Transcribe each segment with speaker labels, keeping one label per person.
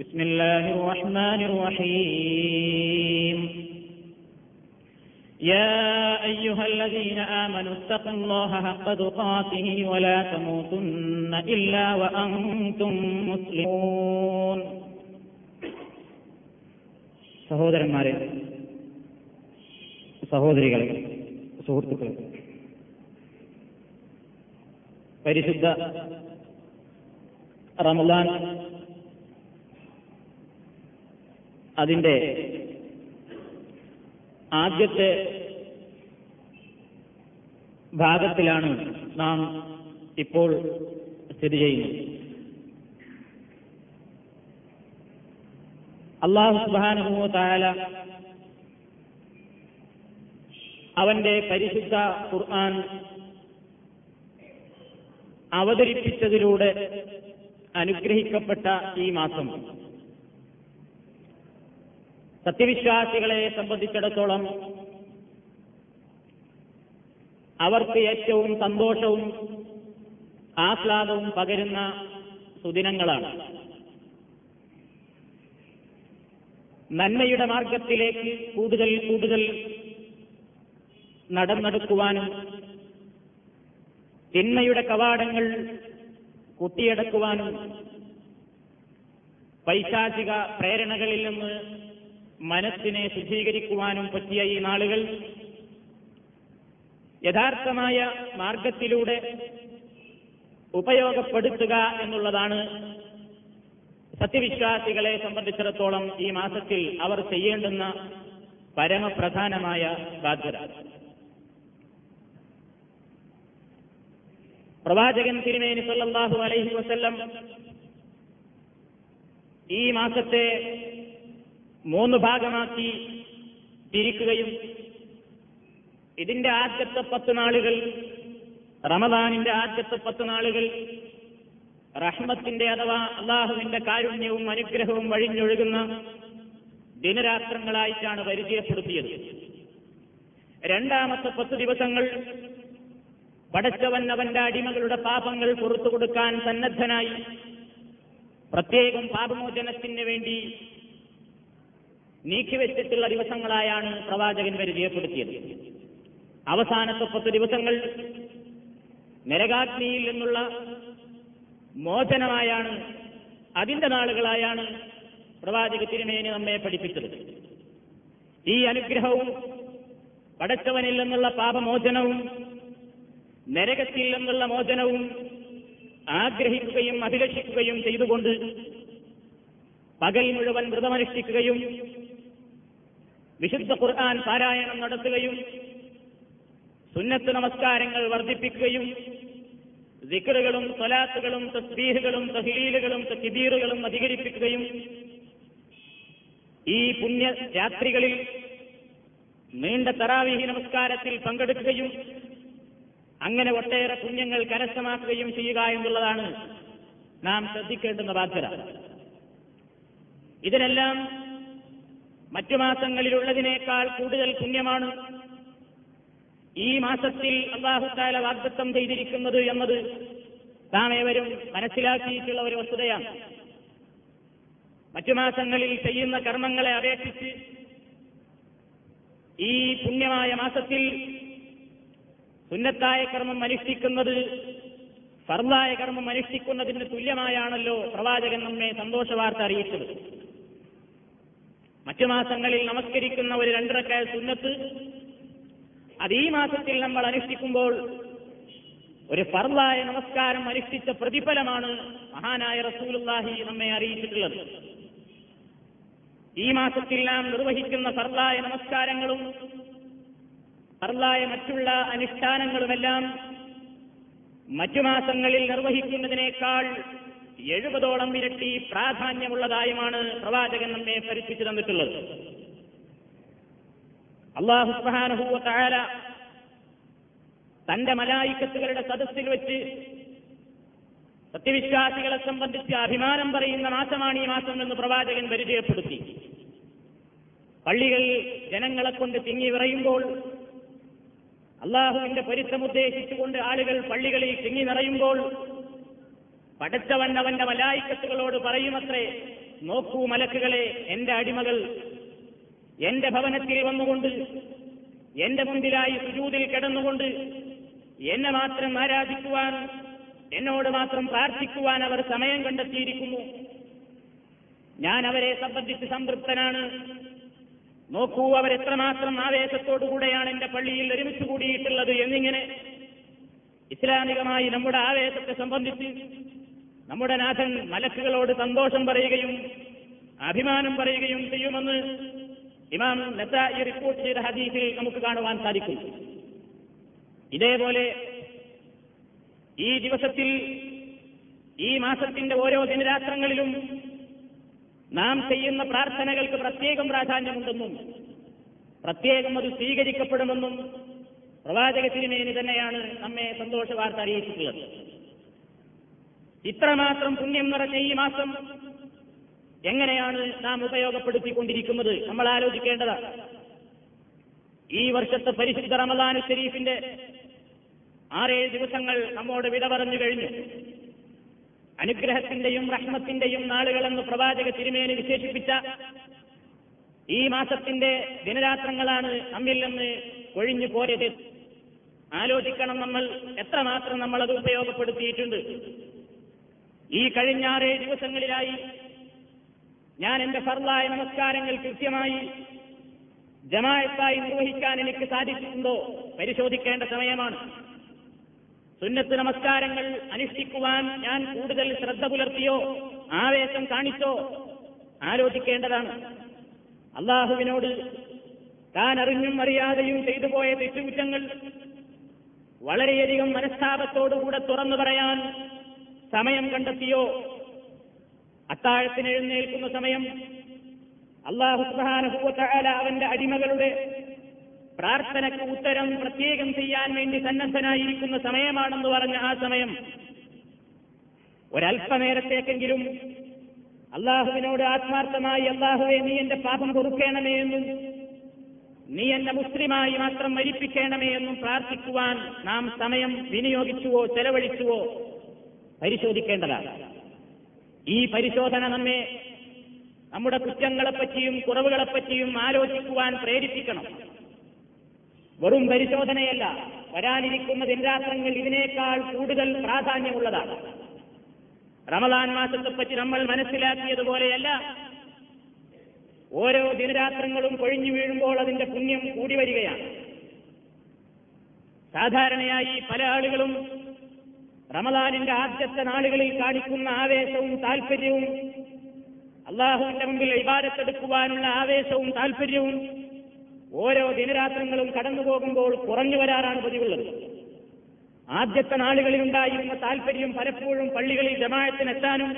Speaker 1: بسم الله الرحمن الرحيم يا أيها الذين آمنوا اتقوا الله حق تقاته ولا تموتن إلا وأنتم مسلمون സഹോദരന്മാരെ സഹോദരികളെ സുഹൃത്തുക്കളെ പരിശുദ്ധ റമദാൻ അതിന്റെ ആദ്യത്തെ ഭാഗത്തിലാണ് നാം ഇപ്പോൾ സ്ഥിതി ചെയ്യുന്നത്. അള്ളാഹു സുബാനുഭവ തായാല അവന്റെ പരിശുദ്ധ ഖുർആൻ അവതരിപ്പിച്ചതിലൂടെ അനുഗ്രഹിക്കപ്പെട്ട ഈ മാസം. സത്യവിശ്വാസികളെ സംബന്ധിച്ചിടത്തോളം അവർക്ക് ഏറ്റവും സന്തോഷവും ആഹ്ലാദവും പകരുന്ന സുദിനങ്ങളാണ്. നന്മയുടെ മാർഗത്തിലേക്ക് കൂടുതൽ കൂടുതൽ നടന്നെടുക്കുവാനും തിന്മയുടെ കവാടങ്ങൾ കുട്ടിയടക്കുവാനും പൈശാചിക പ്രേരണകളിൽ നിന്ന് മനസ്സിനെ ശുദ്ധീകരിക്കുവാനും പറ്റിയ ഈ നാളുകൾ യഥാർത്ഥമായ മാർഗത്തിലൂടെ ഉപയോഗപ്പെടുത്തുക എന്നുള്ളതാണ് സത്യവിശ്വാസികളെ സംബന്ധിച്ചിടത്തോളം ഈ മാസത്തിൽ അവർ ചെയ്യേണ്ടുന്ന പരമപ്രധാനമായ ബാധ്യത. പ്രവാചകൻ തിരുമേനി സല്ലാഹു അലൈഹി വസ്ല്ലം ഈ മാസത്തെ മൂന്ന് ഭാഗമാക്കി തിരിക്കുകയും ഇതിന്റെ ആദ്യത്തെ പത്ത് നാളുകൾ റമദാനിന്റെ ആദ്യത്തെ പത്ത് നാളുകൾ റഹ്മത്തിന്റെ അഥവാ അള്ളാഹുവിന്റെ കാരുണ്യവും അനുഗ്രഹവും വഴിഞ്ഞൊഴുകുന്ന ദിനരാത്രങ്ങളായിട്ടാണ് പരിചയപ്പെടുത്തിയത്. രണ്ടാമത്തെ പത്ത് ദിവസങ്ങൾ പടച്ചവൻ അവന്റെ അടിമകളുടെ പാപങ്ങൾ പുറത്തു കൊടുക്കാൻ സന്നദ്ധനായി പ്രത്യേകം പാപമോചനത്തിന് വേണ്ടി നീക്കിവെച്ചിട്ടുള്ള ദിവസങ്ങളായാണ് പ്രവാചകൻ പരിചയപ്പെടുത്തിയത്. അവസാനത്തെ പത്ത് ദിവസങ്ങൾ നരകാഗ്നിയിൽ നിന്നുള്ള മോചനമായാണ് അതിന്റെ നാളുകളായാണ് പ്രവാചക തിരുമേനി നമ്മെ പഠിപ്പിച്ചത്. ഈ അനുഗ്രഹവും പടച്ചവനിൽ നിന്നുള്ള പാപമോചനവും നരകത്തിൽ നിന്നുള്ള മോചനവും ആഗ്രഹിക്കുകയും അഭിലഷിക്കുകയും ചെയ്തുകൊണ്ട് പകൽ മുഴുവൻ വ്രതമനുഷ്ഠിക്കുകയും വിശുദ്ധ ഖുർആൻ പാരായണം നടത്തുകയും സുന്നത്ത് നമസ്കാരങ്ങൾ വർദ്ധിപ്പിക്കുകയും ദിക്കറുകളും സ്വലാത്തുകളും തസ്ബീഹുകളും തഹ്ലീലുകളും തക്കിബീറുകളും അധികരിപ്പിക്കുകയും ഈ പുണ്യ രാത്രികളിൽ നീണ്ട തറാവിഹി നമസ്കാരത്തിൽ പങ്കെടുക്കുകയും അങ്ങനെ ഒട്ടേറെ പുണ്യങ്ങൾ കരസ്ഥമാക്കുകയും ചെയ്യുക എന്നുള്ളതാണ് നാം ശ്രദ്ധിക്കേണ്ടുന്ന ബാധ്യത. ഇതിനെല്ലാം മറ്റു മാസങ്ങളിലുള്ളതിനേക്കാൾ കൂടുതൽ പുണ്യമാണ് ഈ മാസത്തിൽ അള്ളാഹുത്താല വാഗ്ദത്തം ചെയ്തിരിക്കുന്നത് എന്നത് നാം ഏവരും മനസ്സിലാക്കിയിട്ടുള്ള ഒരു വസ്തുതയാണ്. മറ്റു മാസങ്ങളിൽ ചെയ്യുന്ന കർമ്മങ്ങളെ അപേക്ഷിച്ച് ഈ പുണ്യമായ മാസത്തിൽ സുന്നത്തായ കർമ്മം അനുഷ്ഠിക്കുന്നത് സർവായ കർമ്മം അനുഷ്ഠിക്കുന്നതിന് തുല്യമായാണല്ലോ പ്രവാചകൻ നമ്മെ സന്തോഷവാർത്ത അറിയിച്ചത്. മറ്റു മാസങ്ങളിൽ നമസ്കരിക്കുന്ന ഒരു രണ്ടരക്കായ സുന്നത്ത് അത് ഈ മാസത്തിൽ നമ്മൾ അനുഷ്ഠിക്കുമ്പോൾ ഒരു പർവായ നമസ്കാരം അനുഷ്ഠിച്ച പ്രതിഫലമാണ് മഹാനായ റസൂലുള്ളാഹി നമ്മെ അറിയിച്ചിട്ടുള്ളത്. ഈ മാസത്തിൽ നാം നിർവഹിക്കുന്ന ഫർലായ നമസ്കാരങ്ങളും ഫർലായ മറ്റുള്ള അനുഷ്ഠാനങ്ങളുമെല്ലാം മറ്റു മാസങ്ങളിൽ നിർവഹിക്കുന്നതിനേക്കാൾ എഴുപതോളം ഇരട്ടി പ്രാധാന്യമുള്ളതായുമാണ് പ്രവാചകൻ നമ്മെ പഠിപ്പിച്ചു തന്നിട്ടുള്ളത്. അള്ളാഹു സുബ്ഹാനഹു തആല തന്റെ മലായിക്കത്തുകളുടെ സദസ്സിൽ വെച്ച് സത്യവിശ്വാസികളെ സംബന്ധിച്ച് അഭിമാനം പറയുന്ന മാസമാണ് ഈ മാസം എന്ന് പ്രവാചകൻ പരിചയപ്പെടുത്തി. പള്ളികൾ ജനങ്ങളെ കൊണ്ട് തിങ്ങി വിറയുമ്പോൾ അള്ളാഹുവിന്റെ പൊരുത്തമുദ്ദേശിച്ചുകൊണ്ട് ആളുകൾ പള്ളികളിൽ തിങ്ങി നിറയുമ്പോൾ പടച്ചവൻ അവന്റെ മലായിക്കത്തുകളോട് പറയുമത്രേ നോക്കൂ മലക്കുകളെ എന്റെ അടിമകൾ എന്റെ ഭവനത്തിൽ വന്നുകൊണ്ട് എന്റെ മുമ്പിലായി സുജൂതിൽ കിടന്നുകൊണ്ട് എന്നെ മാത്രം ആരാധിക്കുവാൻ എന്നോട് മാത്രം പ്രാർത്ഥിക്കുവാൻ അവർ സമയം കണ്ടെത്തിയിരിക്കുന്നു. ഞാൻ അവരെ സംബന്ധിച്ച് സംതൃപ്തനാണ്. നോക്കൂ അവരെത്രമാത്രം ആവേശത്തോടുകൂടെയാണ് എന്റെ പള്ളിയിൽ ഒരുമിച്ച് കൂടിയിട്ടുള്ളത് എന്നിങ്ങനെ ഇസ്ലാമികമായി നമ്മുടെ ആവേശത്തെ സംബന്ധിച്ച് നമ്മുടെ നാഥൻ മലക്കുകളോട് സന്തോഷം പറയുകയും അഭിമാനം പറയുകയും ചെയ്യുമെന്ന് ഇമാം നസായി റിപ്പോർട്ട് ചെയ്ത ഹദീസിൽ നമുക്ക് കാണുവാൻ സാധിക്കും. ഇതേപോലെ ഈ ദിവസത്തിൽ ഈ മാസത്തിന്റെ ഓരോ ദിനരാത്രങ്ങളിലും നാം ചെയ്യുന്ന പ്രാർത്ഥനകൾക്ക് പ്രത്യേകം പ്രാധാന്യമുണ്ടെന്നും പ്രത്യേകം അത് സ്വീകരിക്കപ്പെടുമെന്നും പ്രവാചക തിരുമേനി തന്നെയാണ് നമ്മെ സന്തോഷ വാർത്ത അറിയിച്ചിട്ടുള്ളത്. ഇത്രമാത്രം പുണ്യം നിറഞ്ഞ ഈ മാസം എങ്ങനെയാണ് നാം ഉപയോഗപ്പെടുത്തിക്കൊണ്ടിരിക്കുന്നത്? നമ്മൾ ആലോചിക്കേണ്ടതാണ്. ഈ വർഷത്തെ പരിശുദ്ധ റമദാനു ഷെരീഫിന്റെ ആറേഴ് ദിവസങ്ങൾ നമ്മോട് വിട പറഞ്ഞു കഴിഞ്ഞു. അനുഗ്രഹത്തിന്റെയും റഹ്മത്തിന്റെയും നാളുകളെന്ന് പ്രവാചക തിരുമേനി വിശേഷിപ്പിച്ച ഈ മാസത്തിന്റെ ദിനരാത്രങ്ങളാണ് നമ്മിൽ നിന്ന് ഒഴിഞ്ഞു പോയത്. ആലോചിക്കണം നമ്മൾ എത്രമാത്രം നമ്മളത് ഉപയോഗപ്പെടുത്തിയിട്ടുണ്ട്. ഈ കഴിഞ്ഞ ആറേഴ് ദിവസങ്ങളിലായി ഞാൻ എന്റെ ഫർലായ നമസ്കാരങ്ങൾ കൃത്യമായി ജമായത്തായി നിർവഹിക്കാൻ എനിക്ക് സാധിച്ചിട്ടുണ്ടോ പരിശോധിക്കേണ്ട സമയമാണ്. സുന്നത്ത് നമസ്കാരങ്ങൾ അനുഷ്ഠിക്കുവാൻ ഞാൻ കൂടുതൽ ശ്രദ്ധ പുലർത്തിയോ ആവേശം കാണിച്ചോ ആലോചിക്കേണ്ടതാണ്. അള്ളാഹുവിനോട് താൻ അറിഞ്ഞും അറിയാതെയും ചെയ്തു പോയ തെറ്റുകുറ്റങ്ങൾ വളരെയധികം മനസ്താപത്തോടുകൂടെ തുറന്നു പറയാൻ സമയം കണ്ടെത്തിയോ? അത്താഴത്തിന് എഴുന്നേൽക്കുന്ന സമയം അള്ളാഹു സുബാനുഭൂവത്താല അവന്റെ അടിമകളുടെ പ്രാർത്ഥനയ്ക്ക് ഉത്തരം പ്രത്യേകം ചെയ്യാൻ വേണ്ടി സന്നദ്ധനായിരിക്കുന്ന സമയമാണെന്ന് പറഞ്ഞ ആ സമയം ഒരല്പനേരത്തേക്കെങ്കിലും അള്ളാഹുവിനോട് ആത്മാർത്ഥമായി അള്ളാഹുവെ നീ എന്റെ പാപം കൊടുക്കണമേ എന്നും നീ എന്നെ മുസ്ലിമായി മാത്രം മരിപ്പിക്കണമേ എന്നും പ്രാർത്ഥിക്കുവാൻ നാം സമയം വിനിയോഗിച്ചുവോ ചെലവഴിച്ചുവോ പരിശോധിക്കേണ്ടതാണ്. ഈ പരിശോധന നമ്മെ നമ്മുടെ കുറ്റങ്ങളെപ്പറ്റിയും കുറവുകളെപ്പറ്റിയും ആലോചിക്കുവാൻ പ്രേരിപ്പിക്കണം. വെറും പരിശോധനയല്ല വരാനിരിക്കുന്ന ദിനരാത്രങ്ങൾ ഇതിനേക്കാൾ കൂടുതൽ പ്രാധാന്യമുള്ളതാണ്. റമദാൻ മാസത്തെപ്പറ്റി നമ്മൾ മനസ്സിലാക്കിയതുപോലെയല്ല ഓരോ ദിനരാത്രങ്ങളും കൊഴിഞ്ഞു വീഴുമ്പോൾ അതിന്റെ പുണ്യം കൂടി വരികയാണ്. സാധാരണയായി പല ആളുകളും റമദാനിന്റെ ആദ്യത്തെ നാളുകളിൽ കാണിക്കുന്ന ആവേശവും താല്പര്യവും അള്ളാഹുവിന്റെ മുമ്പിൽ ഇബാരത്തെടുക്കുവാനുള്ള ആവേശവും താല്പര്യവും ഓരോ ദിനരാത്രങ്ങളും കടന്നു പോകുമ്പോൾ കുറഞ്ഞു വരാറാണ് പതിവുള്ളത്. ആദ്യത്തെ നാളുകളിൽ ഉണ്ടായിരുന്ന പലപ്പോഴും പള്ളികളിൽ ജമായത്തിനെത്താനും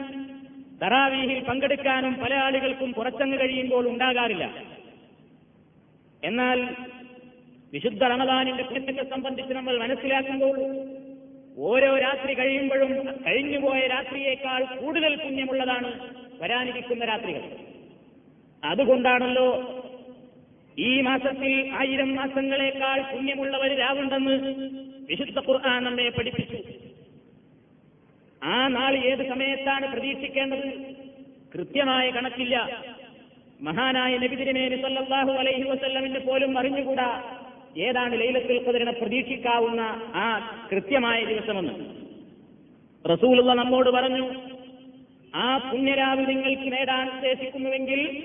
Speaker 1: തറാവീഹിൽ പങ്കെടുക്കാനും പല ആളുകൾക്കും പുറത്തങ്ങ് കഴിയുമ്പോൾ ഉണ്ടാകാറില്ല. എന്നാൽ വിശുദ്ധ റമദാനിന്റെ പുണ്യത്തെ സംബന്ധിച്ച് നമ്മൾ മനസ്സിലാക്കുമ്പോൾ ഓരോ രാത്രി കഴിയുമ്പോഴും കഴിഞ്ഞുപോയ രാത്രിയേക്കാൾ കൂടുതൽ പുണ്യമുള്ളതാണ് വരാനിരിക്കുന്ന രാത്രികൾ. അതുകൊണ്ടാണല്ലോ ഈ മാസത്തിൽ ആയിരം മാസങ്ങളെക്കാൾ പുണ്യമുള്ളവർ രാവുണ്ടെന്ന് വിശുദ്ധ ഖുർആൻ നമ്മെ പഠിപ്പിച്ചു. ആ നാൾ ഏത് സമയത്താണ് പ്രതീക്ഷിക്കേണ്ടത്? കൃത്യമായ കണക്കില്ല. മഹാനായ നബിതിരിമേനി സല്ലല്ലാഹു അലൈഹി വസല്ലമിന് പോലും അറിഞ്ഞുകൂടാ. ഏതാണ് ലൈലത്തുൽ ഖദറിനെ പ്രതീക്ഷിക്കാവുന്ന ആ കൃത്യമായ ദിവസമെന്ന്? റസൂലുള്ള നമ്മോട് പറഞ്ഞു ആ പുണ്യരാവ് നിങ്ങൾക്ക് നേടാൻ ഉദ്ദേശിക്കുന്നുവെങ്കിൽ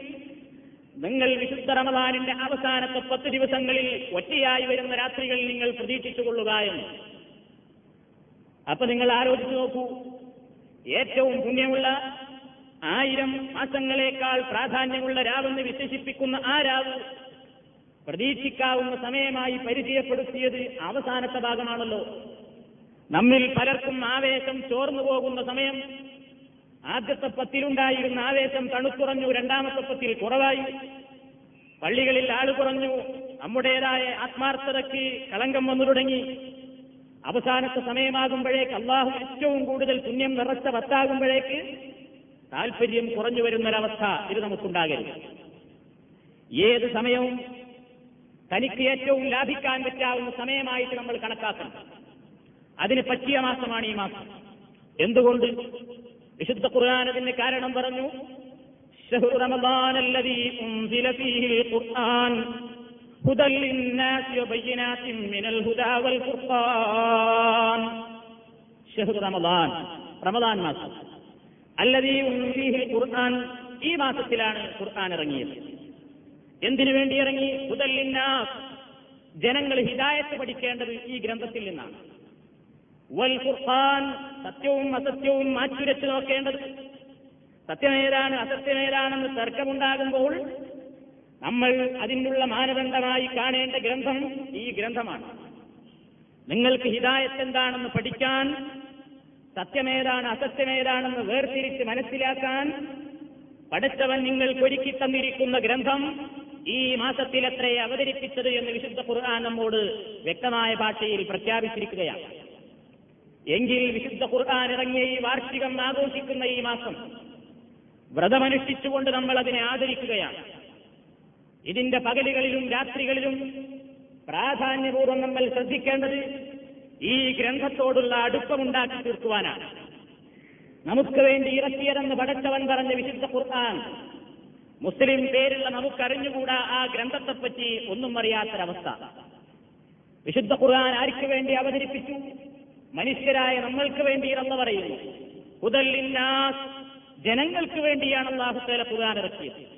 Speaker 1: നിങ്ങൾ വിശുദ്ധ റമദാനിന്റെ അവസാനത്തെ പത്ത് ദിവസങ്ങളിൽ ഒറ്റയായി വരുന്ന രാത്രികൾ നിങ്ങൾ പ്രതീക്ഷിച്ചുകൊള്ളുക എന്ന്. അപ്പൊ നിങ്ങൾ ആലോചിച്ചു നോക്കൂ ഏറ്റവും പുണ്യമുള്ള ആയിരം മാസങ്ങളെക്കാൾ പ്രാധാന്യമുള്ള രാവെന്ന് വിശേഷിപ്പിക്കുന്ന ആ രാവ് പ്രതീക്ഷിക്കാവുന്ന സമയമായി പരിചയപ്പെടുത്തിയത് അവസാനത്തെ ഭാഗമാണല്ലോ. നമ്മിൽ പലർക്കും ആവേശം ചോർന്നു പോകുന്ന സമയം. ആദ്യത്തെ പത്തിലുണ്ടായിരുന്ന ആവേശം തണുത്തുറഞ്ഞു രണ്ടാമത്തെ പത്തിൽ കുറവായി. പള്ളികളിൽ ആൾ കുറഞ്ഞു നമ്മുടേതായ ആത്മാർത്ഥതയ്ക്ക് കളങ്കം വന്നു തുടങ്ങി. അവസാനത്തെ സമയമാകുമ്പോഴേക്ക് അള്ളാഹു ഏറ്റവും കൂടുതൽ പുണ്യം നിറച്ച പത്താകുമ്പോഴേക്ക് താല്പര്യം കുറഞ്ഞു വരുന്നൊരവസ്ഥ ഇത് നമുക്കുണ്ടാകരുത്. ഏത് സമയവും തനിക്ക് ഏറ്റവും ലാഭിക്കാൻ പറ്റാവുന്ന സമയമായിട്ട് നമ്മൾ കണക്കാക്കണം അതിന് പറ്റിയ മാസമാണ് ഈ മാസം എന്തുകൊണ്ട് വിശുദ്ധ ഖുർആൻ അതിന് കാരണം പറഞ്ഞു شهر رمضان الذي أنزل فيه القرآن هدى للناس وبينات من الهدى والفرقان شهر رمضان رمضان മാസം الذي أنزل فيه القرآن ഈ മാസത്തിലാണ് ഖുർആൻ ഇറങ്ങിയത് എന്തിനു വേണ്ടി ഇറങ്ങി? ഹുദല്ലിന്നാസ് ജനങ്ങൾ ഹിദായത്ത് പഠിക്കേണ്ടത് ഈ ഗ്രന്ഥത്തിൽ നിന്നാണ്. വൽ ഖുർആൻ സത്യവും അസത്യവും മാറ്റുരച്ചു നോക്കേണ്ടത്. സത്യമേതാണ് അസത്യമേതാണെന്ന് തർക്കമുണ്ടാകുമ്പോൾ നമ്മൾ അതിനുള്ള മാനദണ്ഡമായി കാണേണ്ട ഗ്രന്ഥം ഈ ഗ്രന്ഥമാണ്. നിങ്ങൾക്ക് ഹിദായത്ത് എന്താണെന്ന് പഠിക്കാൻ സത്യമേതാണ് അസത്യമേതാണെന്ന് വേർതിരിച്ച് മനസ്സിലാക്കാൻ പഠിച്ചവൻ നിങ്ങൾക്ക് ഒരുക്കി തന്നിരിക്കുന്ന ഗ്രന്ഥം ഈ മാസത്തിൽ എത്ര അവതരിപ്പിച്ചത് എന്ന് വിശുദ്ധ ഖുർആൻ നമ്മോട് വ്യക്തമായ ഭാഷയിൽ പ്രഖ്യാപിച്ചിരിക്കുകയാണ്. എങ്കിൽ വിശുദ്ധ ഖുർആൻ ഇറങ്ങിയ ഈ വാർഷികം ആഘോഷിക്കുന്ന ഈ മാസം വ്രതമനുഷ്ഠിച്ചുകൊണ്ട് നമ്മൾ അതിനെ ആദരിക്കുകയാണ്. ഇതിന്റെ പകലുകളിലും രാത്രികളിലും പ്രാധാന്യപൂർവം നമ്മൾ ശ്രദ്ധിക്കേണ്ടത് ഈ ഗ്രന്ഥത്തോടുള്ള അടുപ്പമുണ്ടാക്കി തീർക്കുവാനാണ്. നമുക്ക് വേണ്ടി ഇറക്കിയതെന്ന് പടച്ചവൻ പറഞ്ഞ വിശുദ്ധ ഖുർആൻ മുസ്ലിം പേരുള്ള നമുക്കറിഞ്ഞുകൂടാ ആ ഗ്രന്ഥത്തെപ്പറ്റി ഒന്നും അറിയാത്തൊരവസ്ഥ. വിശുദ്ധ ഖുർആൻ ആർക്ക് വേണ്ടി അവതരിപ്പിച്ചു? മനുഷ്യരായ നമ്മൾക്ക് വേണ്ടിയാണെന്ന് പറയുന്നു. ഹുദല്ലിന്നാസ് ജനങ്ങൾക്ക് വേണ്ടിയാണ് അള്ളാഹുത്തേല ഖുർആൻ ഇറക്കിയത്.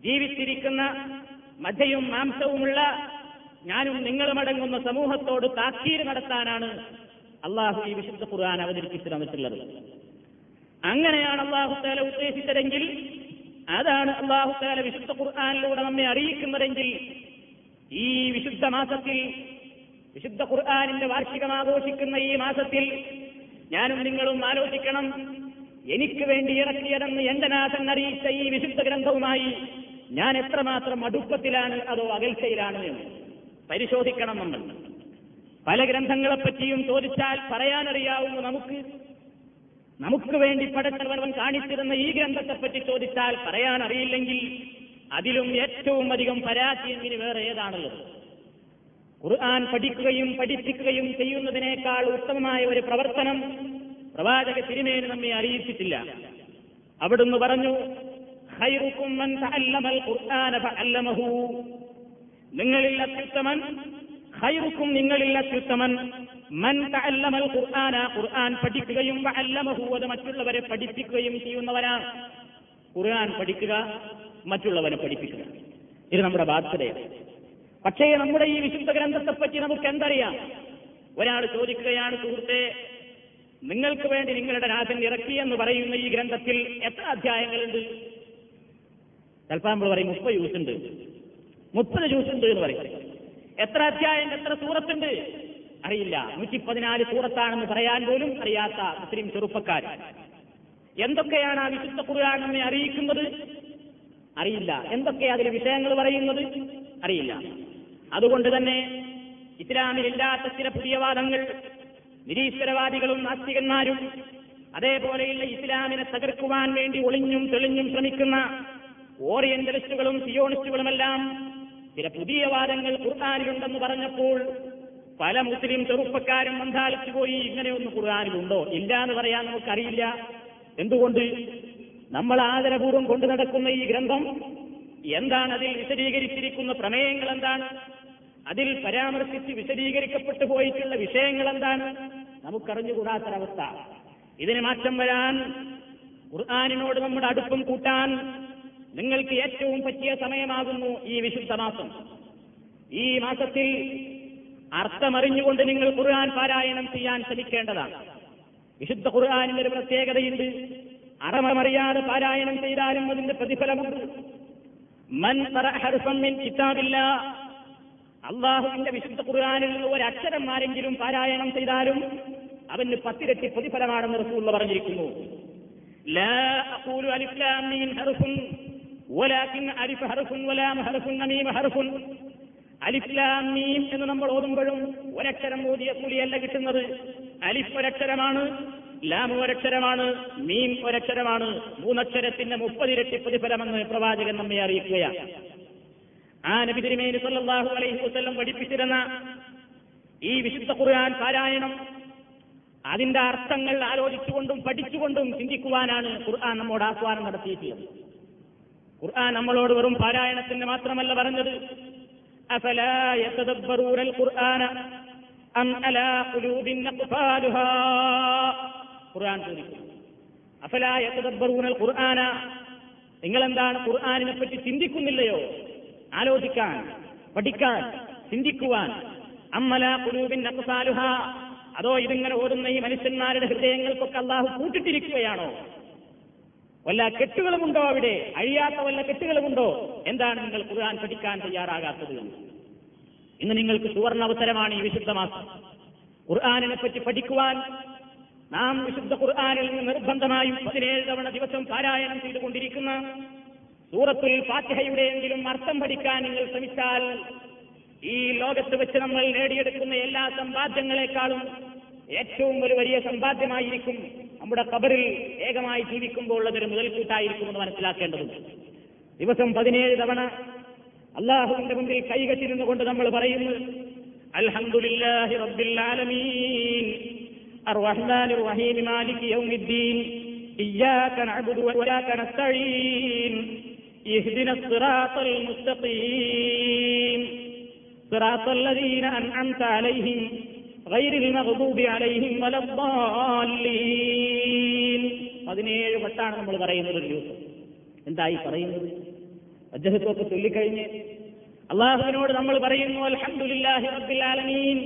Speaker 1: ജീവിച്ചിരിക്കുന്ന മധയും മാംസവുമുള്ള ഞാനും നിങ്ങളുമടങ്ങുന്ന സമൂഹത്തോട് താക്കീര് നടത്താനാണ് അള്ളാഹു ഈ വിശുദ്ധ ഖുർആൻ അവതരിപ്പിച്ചു തന്നിട്ടുള്ളത്. അങ്ങനെയാണ് അള്ളാഹു താല ഉദ്ദേശിച്ചതെങ്കിൽ അതാണ് അള്ളാഹു താല വിശുദ്ധ ഖുർആാനിലൂടെ നമ്മെ അറിയിക്കുന്നതെങ്കിൽ ഈ വിശുദ്ധ മാസത്തിൽ വിശുദ്ധ ഖുർആാനിന്റെ വാർഷികം ആഘോഷിക്കുന്ന ഈ മാസത്തിൽ ഞാനും നിങ്ങളും ആലോചിക്കണം. എനിക്ക് വേണ്ടി ഇറക്കിയതെന്ന് എന്റെ നാഥൻ അറിയിച്ച ഈ വിശുദ്ധ ഗ്രന്ഥവുമായി ഞാൻ എത്രമാത്രം അടുപ്പത്തിലാണ് അതോ അകൽച്ചയിലാണ് എന്ന്. പരിശോധിക്കണം നമ്മൾ പല ഗ്രന്ഥങ്ങളെപ്പറ്റിയും ചോദിച്ചാൽ പറയാനറിയാവുന്ന നമുക്ക് നമുക്ക് വേണ്ടി പടച്ചവൻ കാണിച്ചിരുന്ന ഈ ഗ്രന്ഥത്തെപ്പറ്റി ചോദിച്ചാൽ പറയാനറിയില്ലെങ്കിൽ അതിലും ഏറ്റവും അധികം പരാജയം ഇനി വേറെ ഏതാണുള്ളത്? ഖുർആൻ പഠിക്കുകയും പഠിപ്പിക്കുകയും ചെയ്യുന്നതിനേക്കാൾ ഉത്തമമായ ഒരു പ്രവർത്തനം പ്രവാചക തിരുമേന് നമ്മെ അറിയിച്ചിട്ടില്ല. അവിടുന്ന് പറഞ്ഞു ഖൈറുക്കും മൻ തഅല്ലമൽ ഖുർആന ഫഅല്ലമഹു. നിങ്ങളിൽ അത്യുത്തമൻ ഖൈറുക്കും നിങ്ങളിൽ അത്യുത്തമൻ മൻ തഅല്ലമൽ ഖുർആന ഖുർആൻ പഠിക്കുകയും ഫഅല്ലമഹു അത് മറ്റുള്ളവരെ പഠിപ്പിക്കുകയും ചെയ്യുന്നവനാണ്. ഖുർആൻ പഠിക്കുക മറ്റുള്ളവരെ പഠിപ്പിക്കുക. ഇത് നമ്മുടെ ബാധ്യതയാണ്. പക്ഷേ നമ്മുടെ ഈ വിശുദ്ധ ഗ്രന്ഥത്തെപ്പറ്റി നമുക്ക് എന്തറിയാം ഒരാൾ ചോദിക്കുകയാണ് സുഹൃത്തെ നിങ്ങൾക്ക് വേണ്ടി നിങ്ങളുടെ രാജൻ ഇറക്കി എന്ന് പറയുന്ന ഈ ഗ്രന്ഥത്തിൽ എത്ര അധ്യായങ്ങളുണ്ട്? ചിലപ്പോൾ നമ്മൾ പറയും മുപ്പത് യൂസ് ഉണ്ട് മുപ്പത് ജ്യൂസ് ഉണ്ട് എന്ന് പറയും. എത്ര അധ്യായം എത്ര സൂറത്തുണ്ട്? അറിയില്ല. നൂറ്റി പതിനാല് സൂറത്താണെന്ന് പറയാൻ പോലും അറിയാത്ത മുസ്ലിം ചെറുപ്പക്കാർ. എന്തൊക്കെയാണ് ആ വിശുദ്ധ ഖുർആൻ അറിയിക്കുന്നത്? അറിയില്ല. എന്തൊക്കെ അതിലെ വിഷയങ്ങൾ പറയുന്നത്? അറിയില്ല. അതുകൊണ്ട് തന്നെ ഇസ്ലാമിലില്ലാത്ത ചില പുതിയ വാദങ്ങൾ നിരീശ്വരവാദികളും നാസ്തികന്മാരും അതേപോലെയുള്ള ഇസ്ലാമിനെ തകർക്കുവാൻ വേണ്ടി ഒളിഞ്ഞും തെളിഞ്ഞും ശ്രമിക്കുന്ന ഓറിയന്റലിസ്റ്റുകളും സിയോണിസ്റ്റുകളുമെല്ലാം ചില പുതിയ വാദങ്ങൾ ഖുർആാനിലുണ്ടെന്ന് പറഞ്ഞപ്പോൾ പല മുസ്ലിം ചെറുപ്പക്കാരും മന്ദാലിച്ചു പോയി ഇങ്ങനെയൊന്നും ഖുർആാനിലുണ്ടോ? ഇല്ല എന്ന് പറയാൻ നമുക്കറിയില്ല. എന്തുകൊണ്ട്? നമ്മൾ ആദരപൂർവം കൊണ്ടു നടക്കുന്ന ഈ ഗ്രന്ഥം എന്താണ് അതിൽ വിശദീകരിച്ചിരിക്കുന്ന പ്രമേയങ്ങൾ എന്താണ്? അതിൽ പരാമർശിച്ച് വിശദീകരിക്കപ്പെട്ടു പോയിട്ടുള്ള വിഷയങ്ങൾ എന്താണ്? നമുക്കറിഞ്ഞുകൂടാത്തൊരവസ്ഥ ഇതിന് മാറ്റം വരാൻ ഖുർആാനിനോട് നമ്മുടെ അടുപ്പം കൂട്ടാൻ നിങ്ങൾക്ക് ഏറ്റവും പറ്റിയ സമയമാകുന്നു ഈ വിശുദ്ധ മാസം. ഈ മാസത്തിൽ അർത്ഥമറിഞ്ഞുകൊണ്ട് നിങ്ങൾ ഖുർആൻ പാരായണം ചെയ്യാൻ ശ്രമിക്കേണ്ടതാണ്. വിശുദ്ധ ഖുർആാനിന്റെ ഒരു പ്രത്യേകതയുണ്ട്. അറമറിയാതെ പാരായണം ചെയ്താലും അതിന്റെ പ്രതിഫലമുണ്ട്. മൻ മിൻ കിതാബില്ല. അള്ളാഹുവിന്റെ വിശുദ്ധ ഖുർആാനിൽ ഒരക്ഷരം ആരെങ്കിലും പാരായണം ചെയ്താലും അവന് പത്തിരട്ടി പ്രതിഫലമാണെന്ന് റസൂള്ള പറഞ്ഞിരിക്കുന്നു. ലാ അഖൂലു വലാകിൻ അലിഫ് ലാം മീം എന്ന് നമ്മൾ ഓതുമ്പോഴും ഒരക്ഷരം ഓതിയ കൂലിയല്ല കിട്ടുന്നത്. അലിഫ് ഒരക്ഷരമാണ് ലാം ഒരക്ഷരമാണ് മീം ഒരക്ഷരമാണ്. മൂന്നക്ഷരത്തിന്റെ മുപ്പതിരട്ടി പ്രതിഫലമെന്ന് പ്രവാചകൻ നമ്മെ അറിയിക്കുകയാണ്. ആ നബി തിരുമേനി സല്ലല്ലാഹു അലൈഹി വസ്ല്ലം പഠിപ്പിച്ചിരുന്ന ഈ വിശുദ്ധ ഖുർആൻ പാരായണം അതിന്റെ അർത്ഥങ്ങൾ ആലോചിച്ചുകൊണ്ടും പഠിച്ചുകൊണ്ടും ചിന്തിക്കുവാനാണ് ഖുർആൻ നമ്മോട് ആഹ്വാനം നടത്തിയിട്ടുള്ളത്. ഖുർആൻ നമ്മളോട് വെറും പാരായണത്തിന് മാത്രമല്ല പറഞ്ഞത്. ഖുർആൻ ഖുർആന നിങ്ങൾ എന്താണ് ഖുർആനിനെ പറ്റി ചിന്തിക്കുന്നില്ലയോ? ആലോചിക്കാൻ പഠിക്കാൻ ചിന്തിക്കുവാൻ. അമ്മല കുലൂബിൻ അതോ ഇതിങ്ങനെ ഓടുന്ന ഈ മനുഷ്യന്മാരുടെ ഹൃദയങ്ങൾക്കൊക്കെ അള്ളാഹു കൂട്ടിട്ടിരിക്കുകയാണോ വല്ല കെട്ടുകളുമുണ്ടോ അവിടെ? അഴിയാത്ത വല്ല കെട്ടുകളുമുണ്ടോ? എന്താണ് നിങ്ങൾ ഖുർആൻ പഠിക്കാൻ തയ്യാറാകാത്തത് ഇന്ന് നിങ്ങൾക്ക് സുവർണ അവസരമാണ് ഈ വിശുദ്ധ മാസം ഖുർആാനിനെ പറ്റി പഠിക്കുവാൻ നാം വിശുദ്ധ ഖുർആാനിൽ നിന്ന് നിർബന്ധമായും പതിനേഴ് തവണ ദിവസം പാരായണം ചെയ്തുകൊണ്ടിരിക്കുന്ന സൂറത്തുൽ ഫാത്തിഹയുടെയെങ്കിലും അർത്ഥം പഠിക്കാൻ നിങ്ങൾ ശ്രമിച്ചാൽ ഈ ലോകത്ത് വെച്ച് നമ്മൾ നേടിയെടുക്കുന്ന എല്ലാ സമ്പാദ്യങ്ങളെക്കാളും ഏറ്റവും ഒരു വലിയ സമ്പാദ്യമായിരിക്കും നമ്മുടെ കബറിൽ ഏകമായി ജീവിക്കുമ്പോൾ ഉള്ളതൊരു മുതൽക്കൂട്ടായിരിക്കുമെന്ന് മനസ്സിലാക്കേണ്ടതുണ്ട്. ദിവസം പതിനേഴ് തവണ അള്ളാഹുവിന്റെ മുമ്പിൽ കൈകെട്ടി കൊണ്ട് നമ്മൾ പറയുന്നു അൽഹംദുലില്ലാഹി റബ്ബിൽ ആലമീൻ ഇയ്യാക നസ്തഈൻ മുസ്തഖീം. അൻഅംത غير المغضوب عليهم ولا الضالين പതിനേഴ് വട്ടാണ് നമ്മൾ പറയുന്നത് ഒരു ദിവസം എന്തായി പറയുന്നത് അദ്ദേഹത്തൊക്കെ ചൊല്ലിക്കഴിഞ്ഞ് അള്ളാഹുവിനോട് നമ്മൾ പറയുന്നു അൽഹംദുലില്ലാഹി റബ്ബിൽ ആലമീൻ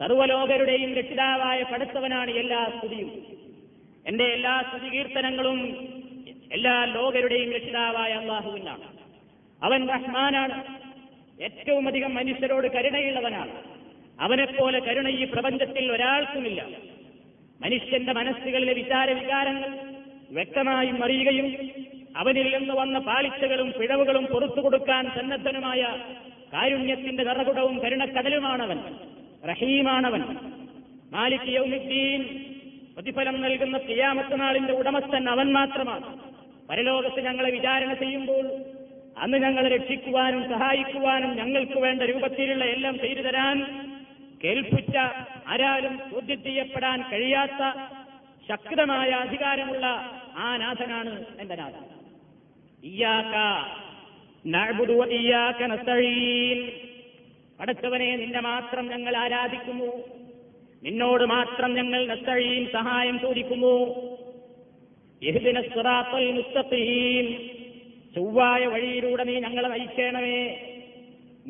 Speaker 1: സർവലോകരുടെയും രക്ഷിതാവായ പടുത്തവനാണ് എല്ലാ സ്തുതിയും എന്റെ എല്ലാ സ്തുതികീർത്തനങ്ങളും എല്ലാ ലോകരുടെയും രക്ഷിതാവായ അള്ളാഹുവിനാണ് അവൻ റഹ്മാനാണ് ഏറ്റവും അധികം മനുഷ്യരോട് കരുണയുള്ളവനാണ് അവനെപ്പോലെ കരുണ ഈ പ്രപഞ്ചത്തിൽ ഒരാൾക്കുമില്ല. മനുഷ്യന്റെ മനസ്സുകളിലെ വിചാര വികാരങ്ങൾ വ്യക്തമായും അറിയുകയും അവനിൽ നിന്ന് വന്ന പാളിച്ചകളും പിഴവുകളും പുറത്തു കൊടുക്കാൻ സന്നദ്ധനുമായ കാരുണ്യത്തിന്റെ നിറകുടവും കരുണക്കടലുമാണവൻ. റഹീമാണവൻ. മാലിക് യൗമുദ്ദീൻ പ്രതിഫലം നൽകുന്ന തിയാമത്ത് നാളിന്റെ ഉടമസ്ഥൻ അവൻ മാത്രമാണ്. പരലോകത്ത് ഞങ്ങളെ വിചാരണ ചെയ്യുമ്പോൾ അന്ന് ഞങ്ങളെ രക്ഷിക്കുവാനും സഹായിക്കുവാനും ഞങ്ങൾക്ക് വേണ്ട രൂപത്തിലുള്ള എല്ലാം ചെയ്തു തരാൻ കേൾപ്പിച്ച ആരാലും ചോദ്യം ചെയ്യപ്പെടാൻ കഴിയാത്ത ശക്തമായ അധികാരമുള്ള ആ നാഥനാണ് എന്റെ നാഥൻ. പടച്ചവനെ നിന്നെ മാത്രം ഞങ്ങൾ ആരാധിക്കുന്നു. നിന്നോട് മാത്രം ഞങ്ങൾ നസ്തഴീൻ സഹായം ചോദിക്കുന്നു. മുസ്തഖീം. ചൊവ്വായ വഴിയിലൂടെ നീ ഞങ്ങളെ നയിക്കണമേ.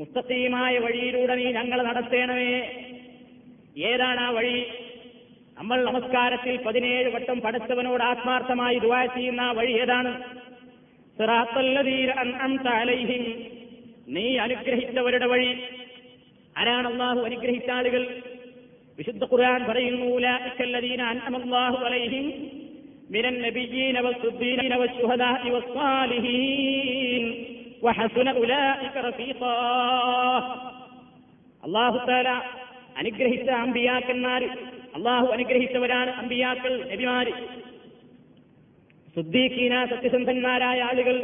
Speaker 1: മുസ്തഖീമായ വഴിയിലൂടെ നീ ഞങ്ങൾ നടത്തേണമേ. ഏതാണ് ആ വഴി? നമ്മൾ നമസ്കാരത്തിൽ പതിനേഴ് വട്ടം പഠിച്ചവനോട് ആത്മാർത്ഥമായി ദുആ ചെയ്യുന്ന ആ വഴി ഏതാണ്? നീ അനുഗ്രഹിച്ചവരുടെ വഴി. ആരാണ് അള്ളാഹു അനുഗ്രഹിച്ച ആളുകൾ? വിശുദ്ധ ഖുർആൻ പറയുന്നു മിനൻ നബിയ്യീന വസ്സുദ്ദീന തആല അനുഗ്രഹിച്ച അമ്പിയാക്കന്മാർ അള്ളാഹു അനുഗ്രഹിച്ചവരാണ് അമ്പിയാക്കൾ നബിമാര്. സുദ്ദീഖീന സത്യസന്ധന്മാരായ ആളുകൾ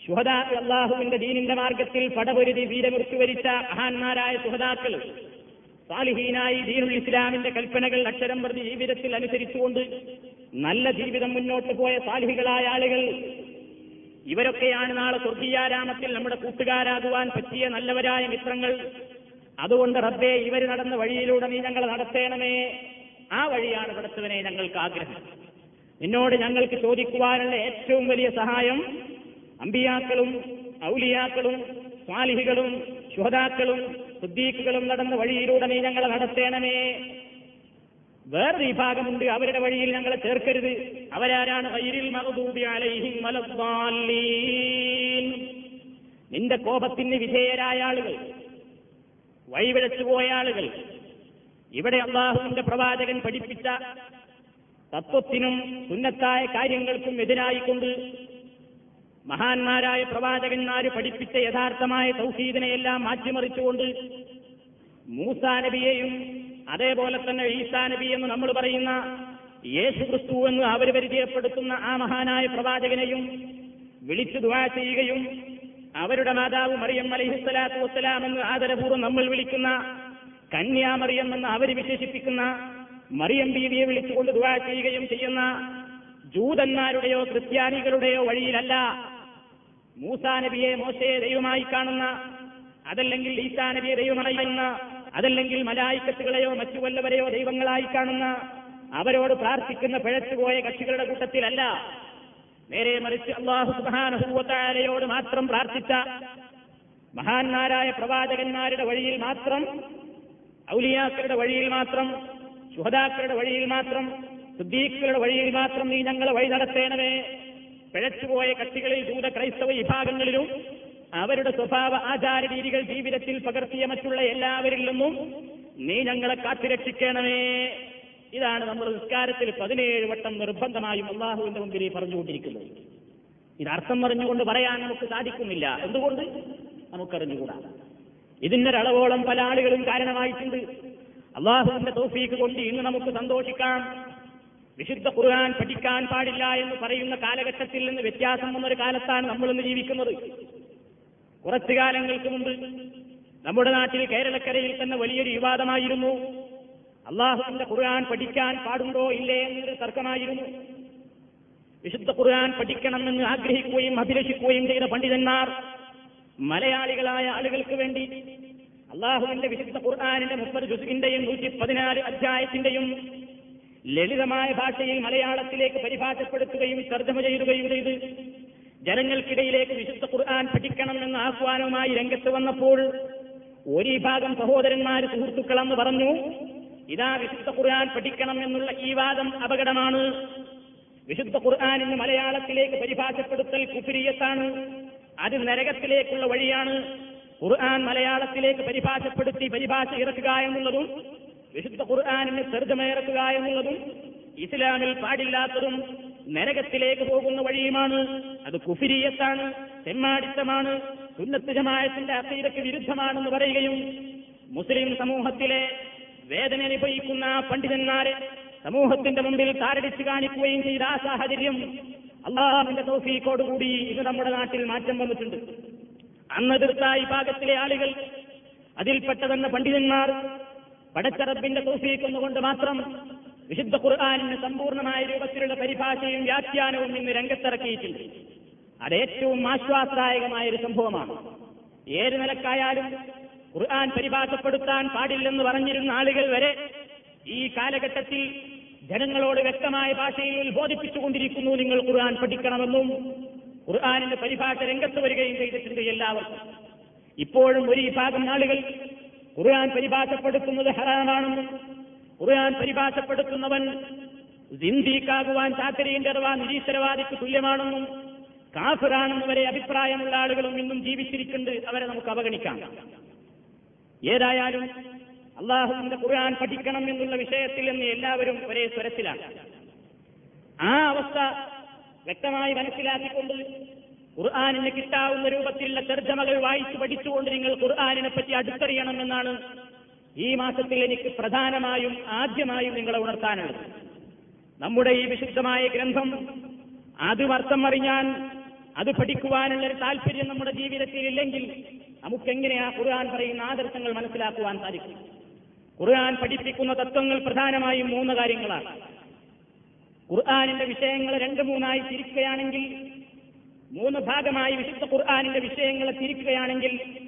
Speaker 1: ശുഹദാ അള്ളാഹുവിന്റെ ദീനിന്റെ മാർഗത്തിൽ പടപൊരുതി വീരമൃത്യു വരിച്ച മഹാന്മാരായ സുഹദാക്കൾ സാലിഹീനായി ദീനുൽ ഇസ്ലാമിന്റെ കൽപ്പനകൾ അക്ഷരം പ്രതി ജീവിതത്തിൽ അനുസരിച്ചുകൊണ്ട് നല്ല ജീവിതം മുന്നോട്ട് പോയ സാലിഹികളായ ആളുകൾ ഇവരൊക്കെയാണ് നാളെ സ്വർഗീയാരാമത്തിൽ നമ്മുടെ കൂട്ടുകാരാകുവാൻ പറ്റിയ നല്ലവരായ മിത്രങ്ങൾ. അതുകൊണ്ട് റബ്ബേ ഇവർ നടന്ന വഴിയിലൂടെ നീ ഞങ്ങളെ നടത്തേണമേ. ആ വഴിയാണ് നടത്തുവനെ ഞങ്ങൾക്ക് ആഗ്രഹം. നിന്നോട് ഞങ്ങൾക്ക് ചോദിക്കുവാനുള്ള ഏറ്റവും വലിയ സഹായം അമ്പിയാക്കളും ഔലിയാക്കളും സ്വാലിഹികളും ശുഹതാക്കളും സുദ്ദീഖുകളും നടന്ന വഴിയിലൂടെ നീ ഞങ്ങളെ നടത്തേണമേ. വേറൊരു വിഭാഗമുണ്ട് അവരുടെ വഴിയിൽ ഞങ്ങളെ ചേർക്കരുത് അവരാരാണ് അലൈഹിം വലദ്ദാല്ലീൻ. നിന്റെ കോപത്തിന് വിധേയരായ ആളുകൾ വഴിവിഴച്ചുപോയ ആളുകൾ ഇവിടെ അള്ളാഹുവിന്റെ പ്രവാചകൻ പഠിപ്പിച്ച തത്വത്തിനും സുന്നത്തായ കാര്യങ്ങൾക്കും എതിരായിക്കൊണ്ട് മഹാന്മാരായ പ്രവാചകന്മാര് പഠിപ്പിച്ച യഥാർത്ഥമായ തൗഹീദിനെയെല്ലാം മാറ്റിമറിച്ചുകൊണ്ട് മൂസാ നബിയെയും അതേപോലെ തന്നെ ഈസാ നബി എന്ന് നമ്മൾ പറയുന്ന യേശു ക്രിസ്തു എന്ന് അവർ പരിചയപ്പെടുത്തുന്ന ആ മഹാനായ പ്രവാചകനെയും വിളിച്ചു ദുവാ ചെയ്യുകയും അവരുടെ മാതാവ് മറിയം അലഹിസ്വലാത്തു വസ്സലാം എന്ന് ആദരപൂർവം നമ്മൾ വിളിക്കുന്ന കന്യാമറിയം എന്ന് അവർ വിശേഷിപ്പിക്കുന്ന മറിയം ബീവിയെ വിളിച്ചുകൊണ്ട് ദുവാ ചെയ്യുകയും ചെയ്യുന്ന ജൂതന്മാരുടെയോ ക്രിസ്ത്യാനികളുടെയോ വഴിയിലല്ല മൂസാ നബിയെ മോശയെ ദൈവമായി കാണുന്ന അതല്ലെങ്കിൽ ഈസാ നബിയെ ദൈവമായി കാണുന്ന അതല്ലെങ്കിൽ മലായിക്കത്തുകളെയോ മറ്റു വല്ലവരെയോ ദൈവങ്ങളായി കാണുന്ന അവരോട് പ്രാർത്ഥിക്കുന്ന പിഴച്ചുപോയ കക്ഷികളുടെ കൂട്ടത്തിലല്ല. നേരെ മറിച്ച് അള്ളാഹു സുബാനഹൂവത്താരയോട് മാത്രം പ്രാർത്ഥിച്ച മഹാന്മാരായ പ്രവാചകന്മാരുടെ വഴിയിൽ മാത്രം ഔലിയാക്കളുടെ വഴിയിൽ മാത്രം ശുഹദാക്കളുടെ വഴിയിൽ മാത്രം സുദ്ദീഖുകളുടെ വഴിയിൽ മാത്രം നീ ഞങ്ങളെ വഴി നടത്തേണമേ. പിഴച്ചുപോയ കക്ഷികളിൽ ദൂത ക്രൈസ്തവ വിഭാഗങ്ങളിലും അവരുടെ സ്വഭാവ ആചാര രീതികൾ ജീവിതത്തിൽ പകർത്തിയ മറ്റുള്ള എല്ലാവരിൽ നിന്നും നീ ഞങ്ങളെ കാത്തിരക്ഷിക്കണമേ. ഇതാണ് നമ്മൾ നിസ്കാരത്തിൽ പതിനേഴ് വട്ടം നിർബന്ധമായും അള്ളാഹുവിന്റെ മുമ്പിൽ പറഞ്ഞുകൊണ്ടിരിക്കുന്നത്. ഇത് അർത്ഥം പറഞ്ഞുകൊണ്ട് പറയാൻ നമുക്ക് സാധിക്കുന്നില്ല. എന്തുകൊണ്ട്? നമുക്കറിഞ്ഞുകൂടാ. ഇതിനൊരളവോളം പല ആളുകളും കാരണമായിട്ടുണ്ട്. അള്ളാഹുവിന്റെ തോഫീക്ക് കൊണ്ട് ഇന്ന് നമുക്ക് സന്തോഷിക്കാം. വിശുദ്ധ ഖുർആൻ പഠിക്കാൻ പാടില്ല എന്ന് പറയുന്ന കാലഘട്ടത്തിൽ നിന്ന് വ്യത്യാസം വന്നൊരു കാലത്താണ് നമ്മൾ ഇന്ന് ജീവിക്കുന്നത്. കുറച്ചു കാലങ്ങൾക്ക് മുമ്പ് നമ്മുടെ നാട്ടിൽ കേരളക്കരയിൽ തന്നെ വലിയൊരു വിവാദമായിരുന്നു. അള്ളാഹുവിന്റെ ഖുർആൻ പഠിക്കാൻ പാടുണ്ടോ ഇല്ലേ എന്നൊരു തർക്കമായിരുന്നു. വിശുദ്ധ ഖുർആൻ പഠിക്കണമെന്ന് ആഗ്രഹിക്കുകയും അഭിലഷിക്കുകയും ചെയ്ത പണ്ഡിതന്മാർ മലയാളികളായ ആളുകൾക്ക് വേണ്ടി അള്ളാഹുവിന്റെ വിശുദ്ധ ഖുർആാനിന്റെ മുപ്പത് ജുസുവിന്റെയും നൂറ്റി പതിനാല് അധ്യായത്തിന്റെയും ലളിതമായ ഭാഷയിൽ മലയാളത്തിലേക്ക് പരിഭാഷപ്പെടുത്തുകയും തർജമ ചെയ്യുകയും ചെയ്ത് ജനങ്ങൾക്കിടയിലേക്ക് വിശുദ്ധ ഖുർആൻ പഠിക്കണം എന്ന ആഹ്വാനവുമായി രംഗത്ത് വന്നപ്പോൾ ഒരു വിഭാഗം സഹോദരന്മാർ സുഹൃത്തുക്കളെന്ന് പറഞ്ഞു ഇതാ വിശുദ്ധ ഖുർആൻ പഠിക്കണം എന്നുള്ള ഈ വാദം അപകടമാണ്. വിശുദ്ധ ഖുർആാനിന് മലയാളത്തിലേക്ക് പരിഭാഷപ്പെടുത്തൽ കുഫിരിയത്താണ്. അത് നരകത്തിലേക്കുള്ള വഴിയാണ്. ഖുർആൻ മലയാളത്തിലേക്ക് പരിഭാഷപ്പെടുത്തി പരിഭാഷ ഇറക്കുക എന്നുള്ളതും വിശുദ്ധ ഖുർആാനിന് ചെറുതമേറക്കുക എന്നുള്ളതും ഇസ്ലാമിൽ പാടില്ലാത്തതും നരകത്തിലേക്ക് പോകുന്ന വഴിയുമാണ്. അത് കുഫിരിയത്താണ് തെമ്മാടിത്തമാണ് സുന്നത്ത് ജമായത്തിന്റെ അസീതയ്ക്ക് വിരുദ്ധമാണെന്ന് പറയുകയും മുസ്ലിം സമൂഹത്തിലെ വേദന അനുഭവിക്കുന്ന പണ്ഡിതന്മാരെ സമൂഹത്തിന്റെ മുമ്പിൽ താരടിച്ചു കാണിക്കുകയും ചെയ്ത ആ സാഹചര്യം അള്ളാഹുവിന്റെ തോഫീക്കോടുകൂടി ഇത് നമ്മുടെ നാട്ടിൽ മാറ്റം വന്നിട്ടുണ്ട്. അന്ന് എതിർത്ത ഈ ഭാഗത്തിലെ ആളുകൾ അതിൽപ്പെട്ടതെന്ന പണ്ഡിതന്മാർ പടച്ചറബിന്റെ തോഫീക്കൊന്നുകൊണ്ട് മാത്രം വിശുദ്ധ ഖുർആാനിന് സമ്പൂർണമായ രൂപത്തിലുള്ള പരിഭാഷയും വ്യാഖ്യാനവും ഇന്ന് രംഗത്തിറക്കിയിട്ടുണ്ട്. അത് ഏറ്റവും ആശ്വാസദായകമായ ഒരു സംഭവമാണ്. ഏത് നിലക്കായാലും ഖുർആൻ പരിഭാഷപ്പെടുത്താൻ പാടില്ലെന്ന് പറഞ്ഞിരുന്ന ആളുകൾ വരെ ഈ കാലഘട്ടത്തിൽ ജനങ്ങളോട് വ്യക്തമായ ഭാഷയിൽ ഉത്ബോധിപ്പിച്ചുകൊണ്ടിരിക്കുന്നു നിങ്ങൾ ഖുർആൻ പഠിക്കണമെന്നും ഖുർആാനിന്റെ പരിഭാഷ രംഗത്ത് വരികയും ചെയ്തിട്ടുണ്ട് എല്ലാവർക്കും. ഇപ്പോഴും ഒരു വിഭാഗം ആളുകൾ ഖുർആൻ പരിഭാഷപ്പെടുത്തുന്നത് ഹറാമാണെന്നും ഖുർആൻ പരിഭാഷപ്പെടുത്തുന്നവൻ സിന്ദീക്കാകുവാൻ ചാക്കരിയുടെ അഥവാ നിരീശ്വരവാദിക്ക് തുല്യമാണെന്നും കാഫിറാണെന്ന് വരെ അഭിപ്രായമുള്ള ആളുകളും ഇന്നും ജീവിച്ചിരിക്കുന്നുണ്ട്. അവരെ നമുക്ക് അവഗണിക്കാം. ഏതായാലും അള്ളാഹുവിന്റെ ഖുർആൻ പഠിക്കണം എന്നുള്ള വിഷയത്തിൽ നിന്ന് എല്ലാവരും ഒരേ സ്വരത്തിലാണ്. ആ അവസ്ഥ വ്യക്തമായി മനസ്സിലാക്കിക്കൊണ്ട് ഖുർആാനിന് കിട്ടാവുന്ന രൂപത്തിലുള്ള തർജമകൾ വായിച്ചു പഠിച്ചുകൊണ്ട് നിങ്ങൾ ഖുർആാനിനെ പറ്റി അടുത്തറിയണമെന്നാണ് ഈ മാസത്തിൽ എനിക്ക് പ്രധാനമായും ആദ്യമായും നിങ്ങളെ ഉണർത്താനുള്ളത്. നമ്മുടെ ഈ വിശുദ്ധമായ ഗ്രന്ഥം അത് അർത്ഥം അറിഞ്ഞാൽ അത് പഠിക്കുവാനുള്ള ഒരു താല്പര്യം നമ്മുടെ ജീവിതത്തിൽ ഇല്ലെങ്കിൽ നമുക്കെങ്ങനെയാ ഖുർആൻ പറയുന്ന ആദർശങ്ങൾ മനസ്സിലാക്കുവാൻ സാധിക്കും? ഖുർആൻ പഠിപ്പിക്കുന്ന തത്വങ്ങൾ പ്രധാനമായും മൂന്ന് കാര്യങ്ങളാണ്. ഖുർആാനിന്റെ വിഷയങ്ങൾ രണ്ട് മൂന്നായി തിരിക്കുകയാണെങ്കിൽ മൂന്ന് ഭാഗമായി വിശുദ്ധ ഖുർആാനിന്റെ വിഷയങ്ങളെ തിരിക്കുകയാണെങ്കിൽ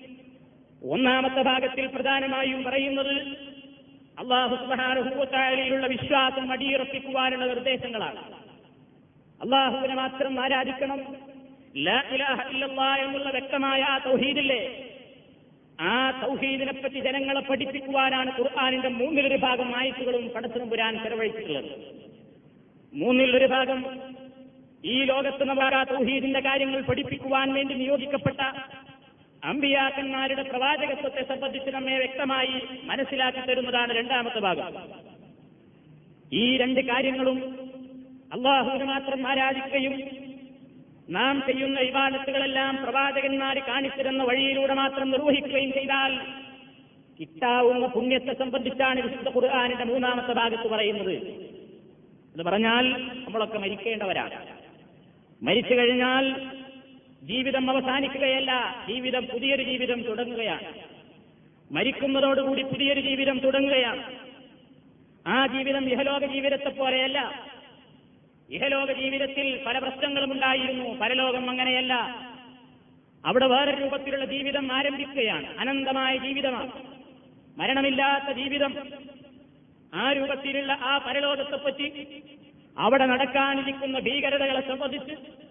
Speaker 1: ഒന്നാമത്തെ ഭാഗത്തിൽ പ്രധാനമായും പറയുന്നത് അള്ളാഹു സുബാനുഭൂത്തായാലുള്ള വിശ്വാസം അടിയുറപ്പിക്കുവാനുള്ള നിർദ്ദേശങ്ങളാണ്. അള്ളാഹുവിനെ മാത്രം ആരാധിക്കണം. എന്നുള്ള വ്യക്തമായ ആ തൗഹീദില്ലേ? ആ തൗഹീദിനെ പറ്റി ജനങ്ങളെ പഠിപ്പിക്കുവാനാണ് ഖുർആാനിന്റെ മൂന്നിലൊരു ഭാഗം ആയത്തുകളും പുരാൻ ചെലവഴിച്ചിട്ടുള്ളത്. മൂന്നിലൊരു ഭാഗം ഈ ലോകത്ത് നമുക്ക് ആ തൗഹീദിന്റെ കാര്യങ്ങൾ പഠിപ്പിക്കുവാൻ വേണ്ടി നിയോഗിക്കപ്പെട്ട അമ്പിയാക്കന്മാരുടെ പ്രവാചകത്വത്തെ സംബന്ധിച്ച് നമ്മെ വ്യക്തമായി മനസ്സിലാക്കി തരുന്നതാണ് രണ്ടാമത്തെ ഭാഗം. ഈ രണ്ട് കാര്യങ്ങളും അള്ളാഹുവിന് മാത്രം ആരാധിക്കുകയും നാം ചെയ്യുന്ന വിവാദത്തുകളെല്ലാം പ്രവാചകന്മാർ കാണിച്ചിരുന്ന വഴിയിലൂടെ മാത്രം നിർവഹിക്കുകയും ചെയ്താൽ കിട്ടാവുന്ന പുണ്യത്തെ സംബന്ധിച്ചാണ് വിശുദ്ധ ഖുർആാനിന്റെ മൂന്നാമത്തെ ഭാഗത്ത് പറയുന്നത്. എന്ന് പറഞ്ഞാൽ നമ്മളൊക്കെ മരിക്കേണ്ടവരാണ്. മരിച്ചു കഴിഞ്ഞാൽ ജീവിതം അവസാനിക്കുകയല്ല ജീവിതം പുതിയൊരു ജീവിതം തുടങ്ങുകയാണ്. മരിക്കുന്നതോടുകൂടി പുതിയൊരു ജീവിതം തുടങ്ങുകയാണ്. ആ ജീവിതം ഇഹലോക ജീവിതത്തെ പോലെയല്ല. ഇഹലോക ജീവിതത്തിൽ പല പ്രശ്നങ്ങളും ഉണ്ടായിരുന്നു പരലോകം അങ്ങനെയല്ല. അവിടെ വേറെ രൂപത്തിലുള്ള ജീവിതം ആരംഭിക്കുകയാണ് അനന്തമായ ജീവിതമാണ്. മരണമില്ലാത്ത ജീവിതം. ആ രൂപത്തിലുള്ള ആ പരലോകത്തെപ്പറ്റി അവിടെ നടക്കാനിരിക്കുന്ന ഭീകരതകളെ സംബന്ധിച്ച്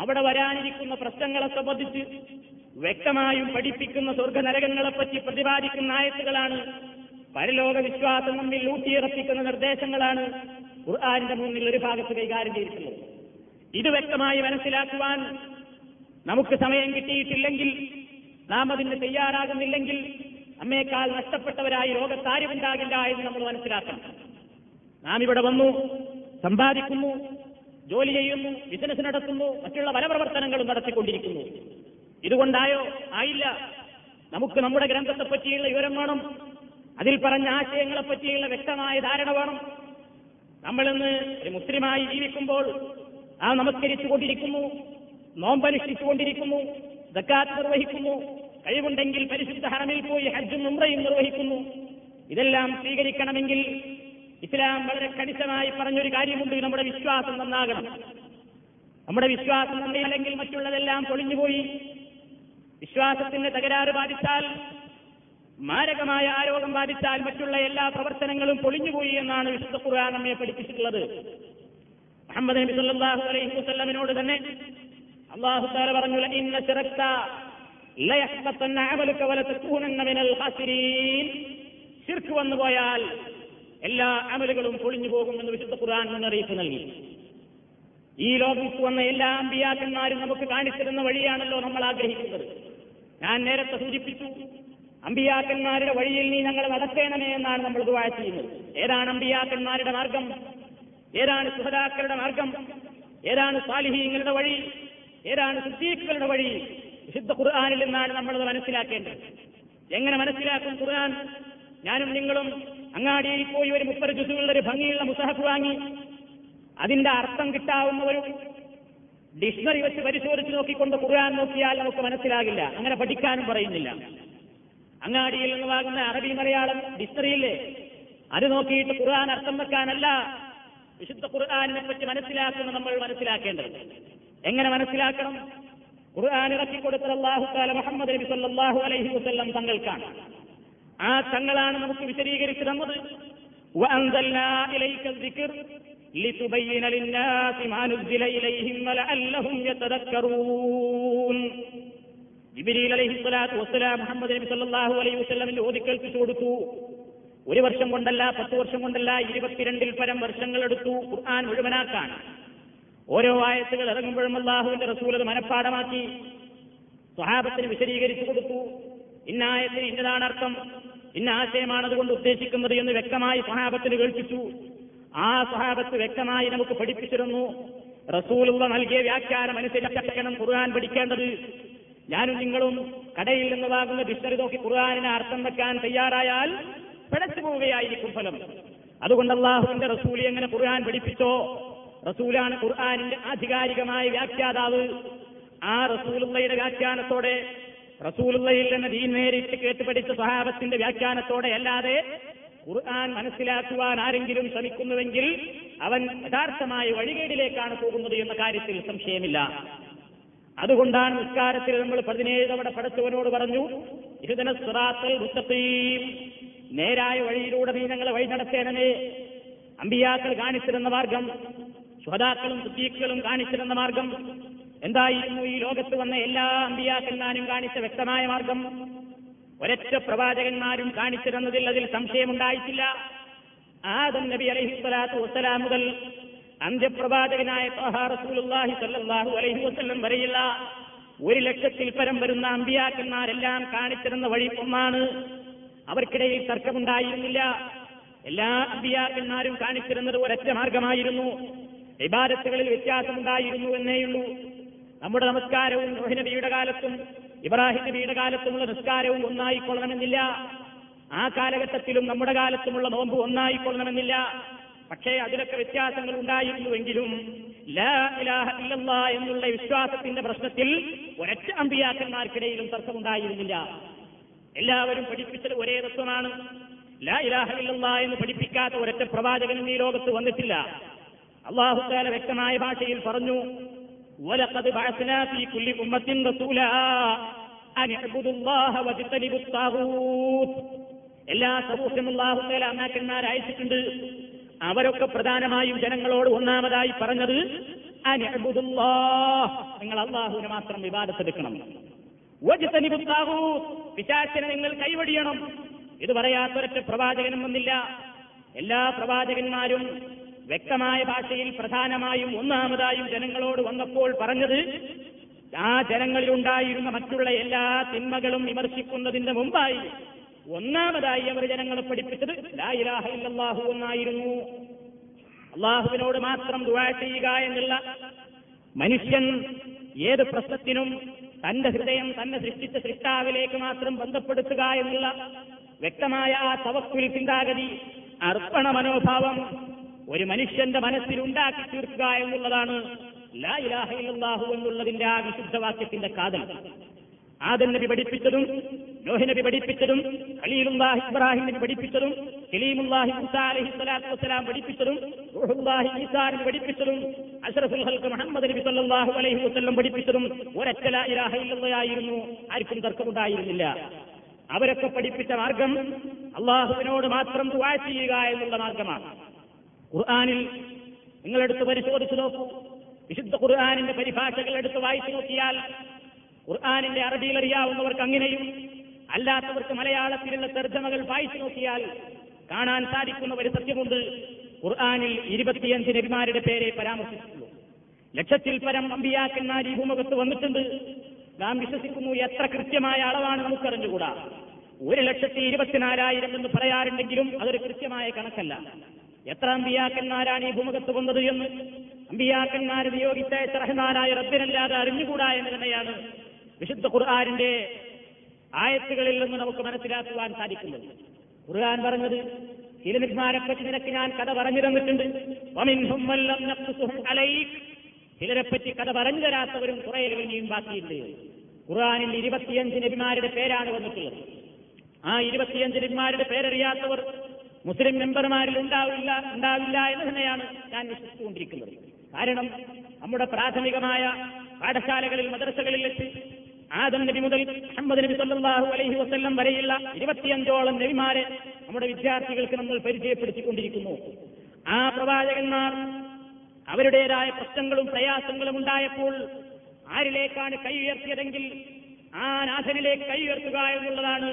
Speaker 1: അവിടെ വരാനിരിക്കുന്ന പ്രശ്നങ്ങളെ സംബന്ധിച്ച് വ്യക്തമായും പഠിപ്പിക്കുന്ന സ്വർഗനരകങ്ങളെപ്പറ്റി പ്രതിപാദിക്കുന്ന ആയത്തുകളാണ് പരലോക വിശ്വാസം നമ്മിൽ ഊട്ടിയിറപ്പിക്കുന്ന നിർദ്ദേശങ്ങളാണ് ഖുർആാനിന്റെ മുന്നിൽ ഒരു ഭാഗത്ത് കൈകാര്യം ചെയ്തിട്ടുള്ളത്. ഇത് വ്യക്തമായി മനസ്സിലാക്കുവാൻ നമുക്ക് സമയം കിട്ടിയിട്ടില്ലെങ്കിൽ നാം അതിന് തയ്യാറാകുന്നില്ലെങ്കിൽ നമ്മേക്കാൾ നഷ്ടപ്പെട്ടവരായി ലോകത്താരുമുണ്ടാകില്ല എന്ന് നമ്മൾ മനസ്സിലാക്കണം. നാം ഇവിടെ വന്നു സമ്പാദിക്കുന്നു ജോലി ചെയ്യുന്നു ബിസിനസ് നടത്തുന്നു മറ്റുള്ള പല പ്രവർത്തനങ്ങളും നടത്തിക്കൊണ്ടിരിക്കുന്നു. ഇതുകൊണ്ടായോ? ആയില്ല. നമുക്ക് നമ്മുടെ ഗ്രന്ഥത്തെ പറ്റിയുള്ള വിവരം വേണം. അതിൽ പറഞ്ഞ ആശയങ്ങളെ പറ്റിയുള്ള വ്യക്തമായ ധാരണ വേണം. നമ്മളിന്ന് ഒരു മുസ്ലിമായി ജീവിക്കുമ്പോൾ ആ നമസ്കരിച്ചു കൊണ്ടിരിക്കുന്നു നോമ്പനുഷ്ഠിച്ചുകൊണ്ടിരിക്കുന്നു ദക്കാത്ത് നിർവഹിക്കുന്നു കഴിവുണ്ടെങ്കിൽ പരിശുദ്ധ ഹറമിൽ പോയി ഹജ്ജും ഉംറയും നിർവഹിക്കുന്നു. ഇതെല്ലാം സ്വീകരിക്കണമെങ്കിൽ ഇസ്ലാം വളരെ കണിശമായി പറഞ്ഞൊരു കാര്യമുണ്ട്. നമ്മുടെ വിശ്വാസം നന്നാകണം. നമ്മുടെ വിശ്വാസം നന്നയില്ലെങ്കിൽ മറ്റുള്ളതെല്ലാം പൊളിഞ്ഞുപോയി. വിശ്വാസത്തിന്റെ തകരാറ് ബാധിച്ചാൽ മാരകമായ ആരോഗ്യം ബാധിച്ചാൽ മറ്റുള്ള എല്ലാ പ്രവർത്തനങ്ങളും പൊളിഞ്ഞുപോയി എന്നാണ് വിശുദ്ധ ഖുർആൻ നമ്മെ പഠിപ്പിച്ചിട്ടുള്ളത്. മുഹമ്മദ് നബി സല്ലല്ലാഹു അലൈഹി വസല്ലമയോട് തന്നെ അള്ളാഹു പറഞ്ഞു ഇന്ന ശിറക്ത ലയഹ്ബത്തന്ന അമലുക മിനൽ ഖാസിരീൻ ശിർക്ക് വന്നു പോയാൽ എല്ലാ അമലുകളും പൊളിഞ്ഞു പോകുമെന്ന് വിശുദ്ധ ഖുർആൻ മുന്നറിയിപ്പ് നൽകി. ഈ ലോകത്ത് വന്ന എല്ലാ അമ്പിയാക്കന്മാരും നമുക്ക് കാണിച്ചിരുന്ന വഴിയാണല്ലോ നമ്മൾ ആഗ്രഹിക്കുന്നത്. ഞാൻ നേരത്തെ സൂചിപ്പിച്ചു അമ്പിയാക്കന്മാരുടെ വഴിയിൽ നീ ഞങ്ങൾ നടത്തേണമേ എന്നാണ് നമ്മൾ ദുവാ ചെയ്യുന്നത്. ഏതാണ് അമ്പിയാക്കന്മാരുടെ മാർഗം? ഏതാണ് സുഹതാക്കളുടെ മാർഗം? ഏതാണ് സാലിഹീങ്ങളുടെ വഴി? ഏതാണ് സിദ്ദീഖുകളുടെ വഴി? വിശുദ്ധ ഖുർആാനിൽ നിന്നാണ് നമ്മളത് മനസ്സിലാക്കേണ്ടത്. എങ്ങനെ മനസ്സിലാക്കും ഖുർആൻ? ഞാനും നിങ്ങളും അങ്ങാടിയിൽ പോയി ഒരു മുപ്പത് ജുസുകളുടെ ഒരു ഭംഗിയുള്ള മുസഹഫ് വാങ്ങി. അതിന്റെ അർത്ഥം കിട്ടാവുന്ന ഒരു ഡിക്ഷണറി വെച്ച് പരിശോധിച്ച് നോക്കിക്കൊണ്ട് ഖുർആൻ നോക്കിയാൽ നമുക്ക് മനസ്സിലാകില്ല. അങ്ങനെ പഠിക്കാനും പറയുന്നില്ല. അങ്ങാടിയിൽ നിന്ന് വാങ്ങുന്ന അറബി മലയാളം ഡിക്ഷണറിയില്ലേ അത് നോക്കിയിട്ട് ഖുർആൻ അർത്ഥം വെക്കാനല്ല വിശുദ്ധ ഖുർആാനിനെ പറ്റി മനസ്സിലാക്കുന്ന നമ്മൾ മനസ്സിലാക്കേണ്ടത്. എങ്ങനെ മനസ്സിലാക്കണം? ഖുർആൻ കൊടുത്തത് അള്ളാഹു മുഹമ്മദ് നബി സല്ലാഹു അലൈഹി വസല്ലം തങ്ങൾക്കാണ്. ആ തങ്ങളാണ് നമുക്ക് വിശദീകരിച്ചു തന്നത് ചോദിക്കേൽപ്പിച്ചുകൊടുത്തു വസ്സലാം മുഹമ്മദ് നബി കൊടുത്തു. ഒരു വർഷം കൊണ്ടല്ല പത്ത് വർഷം കൊണ്ടല്ല ഇരുപത്തിരണ്ടിൽ പരം വർഷങ്ങൾ എടുത്തു ഖുർആൻ മുഴുവനാക്കാൻ. ഓരോ ആയത്തുകൾ ഇറങ്ങുമ്പോഴും അള്ളാഹുവിന്റെ റസൂലത് മനഃപ്പാടമാക്കി സ്വഹാബത്തിന് വിശദീകരിച്ചു കൊടുത്തു. ഇന്നായത്തിന് ഇന്നതാണ് അർത്ഥം. ഇന്ന ആശയമാണ് അതുകൊണ്ട് ഉദ്ദേശിക്കുന്നത് എന്ന് വ്യക്തമായി സഹാബത്തിന് കേൾപ്പിച്ചു. ആ സഹാബത്ത് വ്യക്തമായി നമുക്ക് പഠിപ്പിച്ചിരുന്നു. റസൂലുള്ള നൽകിയ വ്യാഖ്യാനം അനുസരിച്ചിരിക്കണം ഖുർആൻ പഠിക്കേണ്ടത്. ഞാനും നിങ്ങളും കടയിൽ നിന്ന് വാങ്ങുന്ന ഡിക്ഷണറി നോക്കി ഖുർആാനിന് അർത്ഥം വെക്കാൻ തയ്യാറായാൽ പിഴച്ചു പോവുകയായിരിക്കും ഫലം. അതുകൊണ്ട് അള്ളാഹുവിന്റെ റസൂലി എങ്ങനെ ഖുർആൻ പഠിപ്പിച്ചോ? റസൂലാണ് ഖുർആാനിന്റെ ആധികാരികമായ വ്യാഖ്യാതാവ്. ആ റസൂലുള്ളയുടെ വ്യാഖ്യാനത്തോടെ റസൂലുള്ളയിൽ നിന്ന് ദീൻ നേരിട്ട് കേട്ട് പഠിച്ച സ്വഹാബത്തിന്റെ വ്യാഖ്യാനത്തോടെ അല്ലാതെ ഖുർആൻ മനസ്സിലാക്കുവാൻ ആരെങ്കിലും ശ്രമിക്കുന്നുവെങ്കിൽ അവൻ യഥാർത്ഥമായ വഴികേടിലേക്കാണ് പോകുന്നത് എന്ന കാര്യത്തിൽ സംശയമില്ല. അതുകൊണ്ടാണ് നിസ്കാരത്തിൽ നമ്മൾ പതിനേഴ് തവണ പടച്ചവനോട് പറഞ്ഞു ഇഹുദന സ്വറാത്തൽ മുസ്തഖീം നേരായ വഴിയിലൂടെ നീ ഞങ്ങളെ വഴി നടത്തേണമേ. അമ്പിയാക്കൾ കാണിച്ചിരുന്ന മാർഗം ശ്വതാക്കളും സുദ്ദീഖുകളും കാണിച്ചിരുന്ന മാർഗം എന്തായിരുന്നു ഈ ലോകത്ത് വന്ന എല്ലാ അമ്പിയാക്കന്മാരും കാണിച്ച വ്യക്തമായ മാർഗം? ഒരൊറ്റ പ്രവാചകന്മാരും കാണിച്ചിരുന്നതിൽ അതിൽ സംശയമുണ്ടായിട്ടില്ല. ആദം നബി അലൈഹി സ്വലാത്തു വസ്സലാം മുതൽ അന്ത്യപ്രവാചകനായ റസൂലുള്ളാഹി അലൈഹി വസല്ലം വരെയുള്ള ഒരു ലക്ഷത്തിൽ പരം വരുന്ന അമ്പിയാക്കന്മാരെല്ലാം കാണിച്ചിരുന്ന വഴി ഒന്നാണ്. അവർക്കിടയിൽ തർക്കമുണ്ടായിരുന്നില്ല. എല്ലാ അമ്പിയാക്കന്മാരും കാണിച്ചിരുന്നത് ഒരൊറ്റ മാർഗമായിരുന്നു. ഇബാദത്തുകളിൽ വ്യത്യാസമുണ്ടായിരുന്നു എന്നേയുള്ളൂ നമ്മുടെ നമസ്കാരവും നോഹി നബിയുടെ കാലത്തും ഇബ്രാഹിം നബിയുടെ കാലത്തുമുള്ള നിസ്കാരവും ഒന്നായിക്കൊള്ളണമെന്നില്ല. ആ കാലഘട്ടത്തിലും നമ്മുടെ കാലത്തുമുള്ള നോമ്പ് ഒന്നായിക്കൊള്ളണമെന്നില്ല. പക്ഷേ അതിലൊക്കെ വ്യത്യാസങ്ങൾ ഉണ്ടായിരുന്നുവെങ്കിലും എന്നുള്ള വിശ്വാസത്തിന്റെ പ്രശ്നത്തിൽ ഒരൊറ്റ അമ്പിയാക്കന്മാർക്കിടയിലും തർക്കമുണ്ടായിരുന്നില്ല. എല്ലാവരും പഠിപ്പിച്ചത് ഒരേ തത്വമാണ്. ലാ ഇലാഹ എന്ന് പഠിപ്പിക്കാത്ത ഒരൊറ്റ പ്രവാചകനും ഈ ലോകത്ത് വന്നിട്ടില്ല. അള്ളാഹുദാല വ്യക്തമായ ഭാഷയിൽ പറഞ്ഞു وَلَقَدْ بَعَثْنَا فِي كُلِّ أُمَّةٍ رَسُولًا أَنِ اعْبُدُوا اللَّهَ وَاجْتَنِبُوا الطَّاغُوتَ എല്ലാ സമൂഹത്തിനും അള്ളാഹുത്താല അന്നാക്കന്മാർ അയച്ചിട്ടുണ്ട് അവരൊക്കെ പ്രധാനമായും ജനങ്ങളോട് ഒന്നാമതായി പറഞ്ഞത് അനിഅ്ബുദുല്ലാഹ് നിങ്ങൾ അള്ളാഹുവിനെ മാത്രം വിവാദത്തെടുക്കണം വജ്തനിബുത്താഹൂ പിശാചിനെ നിങ്ങൾ കൈവടിയണം ഇത് പറയാത്തൊരൊറ്റ പ്രവാചകനും വന്നില്ല എല്ലാ പ്രവാചകന്മാരും വ്യക്തമായ ഭാഷയിൽ പ്രധാനമായും ഒന്നാമതായും ജനങ്ങളോട് വന്നപ്പോൾ പറഞ്ഞത് ആ ജനങ്ങളിലുണ്ടായിരുന്ന മറ്റുള്ള എല്ലാ തിന്മകളും വിമർശിക്കുന്നതിന്റെ മുമ്പായി ഒന്നാമതായി അവർ ജനങ്ങളെ പഠിപ്പിച്ചത് ലാ ഇലാഹ ഇല്ലല്ലാഹു എന്നായിരുന്നു. അള്ളാഹുവിനോട് മാത്രം ദുആ ചെയ്യുക എന്നുള്ള മനുഷ്യൻ ഏത് പ്രശ്നത്തിനും തന്റെ ഹൃദയം തന്നെ സൃഷ്ടിച്ച സൃഷ്ടാവിലേക്ക് മാത്രം ബന്ധപ്പെടുത്തുക എന്നുള്ള വ്യക്തമായ ആ തവക്കുൽ ചിന്താഗതി അർപ്പണ മനോഭാവം ഒരു മനുഷ്യന്റെ മനസ്സിൽ ഉണ്ടാക്കി തീർക്കുക എന്നുള്ളതാണ് ലാ ഇലാഹ ഇല്ലല്ലാഹു എന്നുള്ളതിന്റെ ആ വിശുദ്ധവാക്യത്തിന്റെ കാതൽ. ആദം നബി പഠിപ്പിച്ചതും നോഹി നബി പഠിപ്പിച്ചതും ഖലീലുല്ലാഹി ഇബ്രാഹിം നബി പഠിപ്പിച്ചതും കലീമുല്ലാഹി മുസാ അലൈഹി സ്വലാത്തു വസ്സലാം പഠിപ്പിച്ചതും റൂഹുല്ലാഹി ഈസാ നബി പഠിപ്പിച്ചതും അഷ്റഫുൽ ഹൽക്ക് മുഹമ്മദ് നബി സല്ലല്ലാഹു അലൈഹി വസല്ലം പഠിപ്പിച്ചതും ഒരൊറ്റ ലാ ഇലാഹ ഇല്ലല്ലാഹായിരുന്നു ആർക്കും തർക്കമുണ്ടായിരുന്നില്ല. അവരൊക്കെ പഠിപ്പിച്ച മാർഗം അള്ളാഹുവിനോട് മാത്രം ദുആ ചെയ്യുക എന്നുള്ള മാർഗമാണ്. ഖുർആനിൽ നിങ്ങളെടുത്ത് പരിശോധിച്ചു നോക്കൂ. വിശുദ്ധ ഖുർആാനിന്റെ പരിഭാഷകൾ എടുത്ത് വായിച്ചു നോക്കിയാൽ ഖുർആാനിന്റെ അറബിയിൽ അറിയാവുന്നവർക്ക് അങ്ങനെയും അല്ലാത്തവർക്ക് മലയാളത്തിലുള്ള തർജമകൾ വായിച്ചു നോക്കിയാൽ കാണാൻ സാധിക്കുന്ന ഒരു സത്യമുണ്ട്. ഖുർആാനിൽ ഇരുപത്തിയഞ്ച് നബിമാരുടെ പേരെ പരാമർശിച്ചിട്ടുള്ളൂ. ലക്ഷത്തിൽ പരം അമ്പിയാക്കന്മാർ ഈ ഭൂമുഖത്ത് വന്നിട്ടുണ്ട്. നാം വിശ്വസിക്കുന്നു എത്ര കൃത്യമായ അളവാണ് നമുക്കറിഞ്ഞുകൂടാ. ഒരു ലക്ഷത്തി ഇരുപത്തിനാലായിരം എന്ന് പറയാറുണ്ടെങ്കിലും അതൊരു കൃത്യമായ കണക്കല്ല. എത്ര അമ്പിയാക്കന്മാരാണ് ഈ ഭൂമുഖത്ത് കൊണ്ടത് എന്ന്? അമ്പിയാക്കന്മാർ നിയോഗിച്ച റഹ്മാനായ റബ്ബിനല്ലാതെ അറിഞ്ഞുകൂടാ എന്ന് തന്നെയാണ് വിശുദ്ധ ഖുർആാനിന്റെ ആയത്തുകളിൽ നിന്ന് നമുക്ക് മനസ്സിലാക്കുവാൻ സാധിക്കുന്നത്. ഖുർആൻ പറഞ്ഞത് ചില നബിമാരെ നിനക്ക് ഞാൻ കഥ പറഞ്ഞു തന്നിട്ടുണ്ട്. വമിൻഹും വല്ലം നഖ്സുഹും അലൈക്. ചിലരെ കഥ പറഞ്ഞു തരാത്തവരും കുറെ ഇനിയും ബാക്കിയുണ്ട്. ഖുർആാനിൽ ഇരുപത്തിയഞ്ച് നബിമാരുടെ പേരാണ് വന്നിട്ടുള്ളത്. ആ ഇരുപത്തിയഞ്ച് നബിമാരുടെ പേരറിയാത്തവർ മുസ്ലിം മെമ്പർമാരിൽ ഉണ്ടാവില്ല ഉണ്ടാവില്ല എന്ന് തന്നെയാണ് ഞാൻ വിശ്വസിച്ചുകൊണ്ടിരിക്കുന്നത്. കാരണം നമ്മുടെ പ്രാഥമികമായ പാഠശാലകളിൽ മദ്രസകളിൽ വെച്ച് ആദം നബി മുതൽ മുഹമ്മദ് നബി സല്ലാഹു അലൈഹി വസ്ല്ലം വരെയുള്ള ഇരുപത്തിയഞ്ചോളം നബിമാരെ നമ്മുടെ വിദ്യാർത്ഥികൾക്ക് നമ്മൾ പരിചയപ്പെടുത്തിക്കൊണ്ടിരിക്കുന്നു. ആ പ്രവാചകന്മാർ അവരുടേതായ പ്രശ്നങ്ങളും പ്രയാസങ്ങളും ഉണ്ടായപ്പോൾ ആരിലേക്കാണ് കൈ ഉയർത്തിയതെങ്കിൽ ആ നാഥനിലേക്ക് കൈ ഉയർത്തുക എന്നുള്ളതാണ്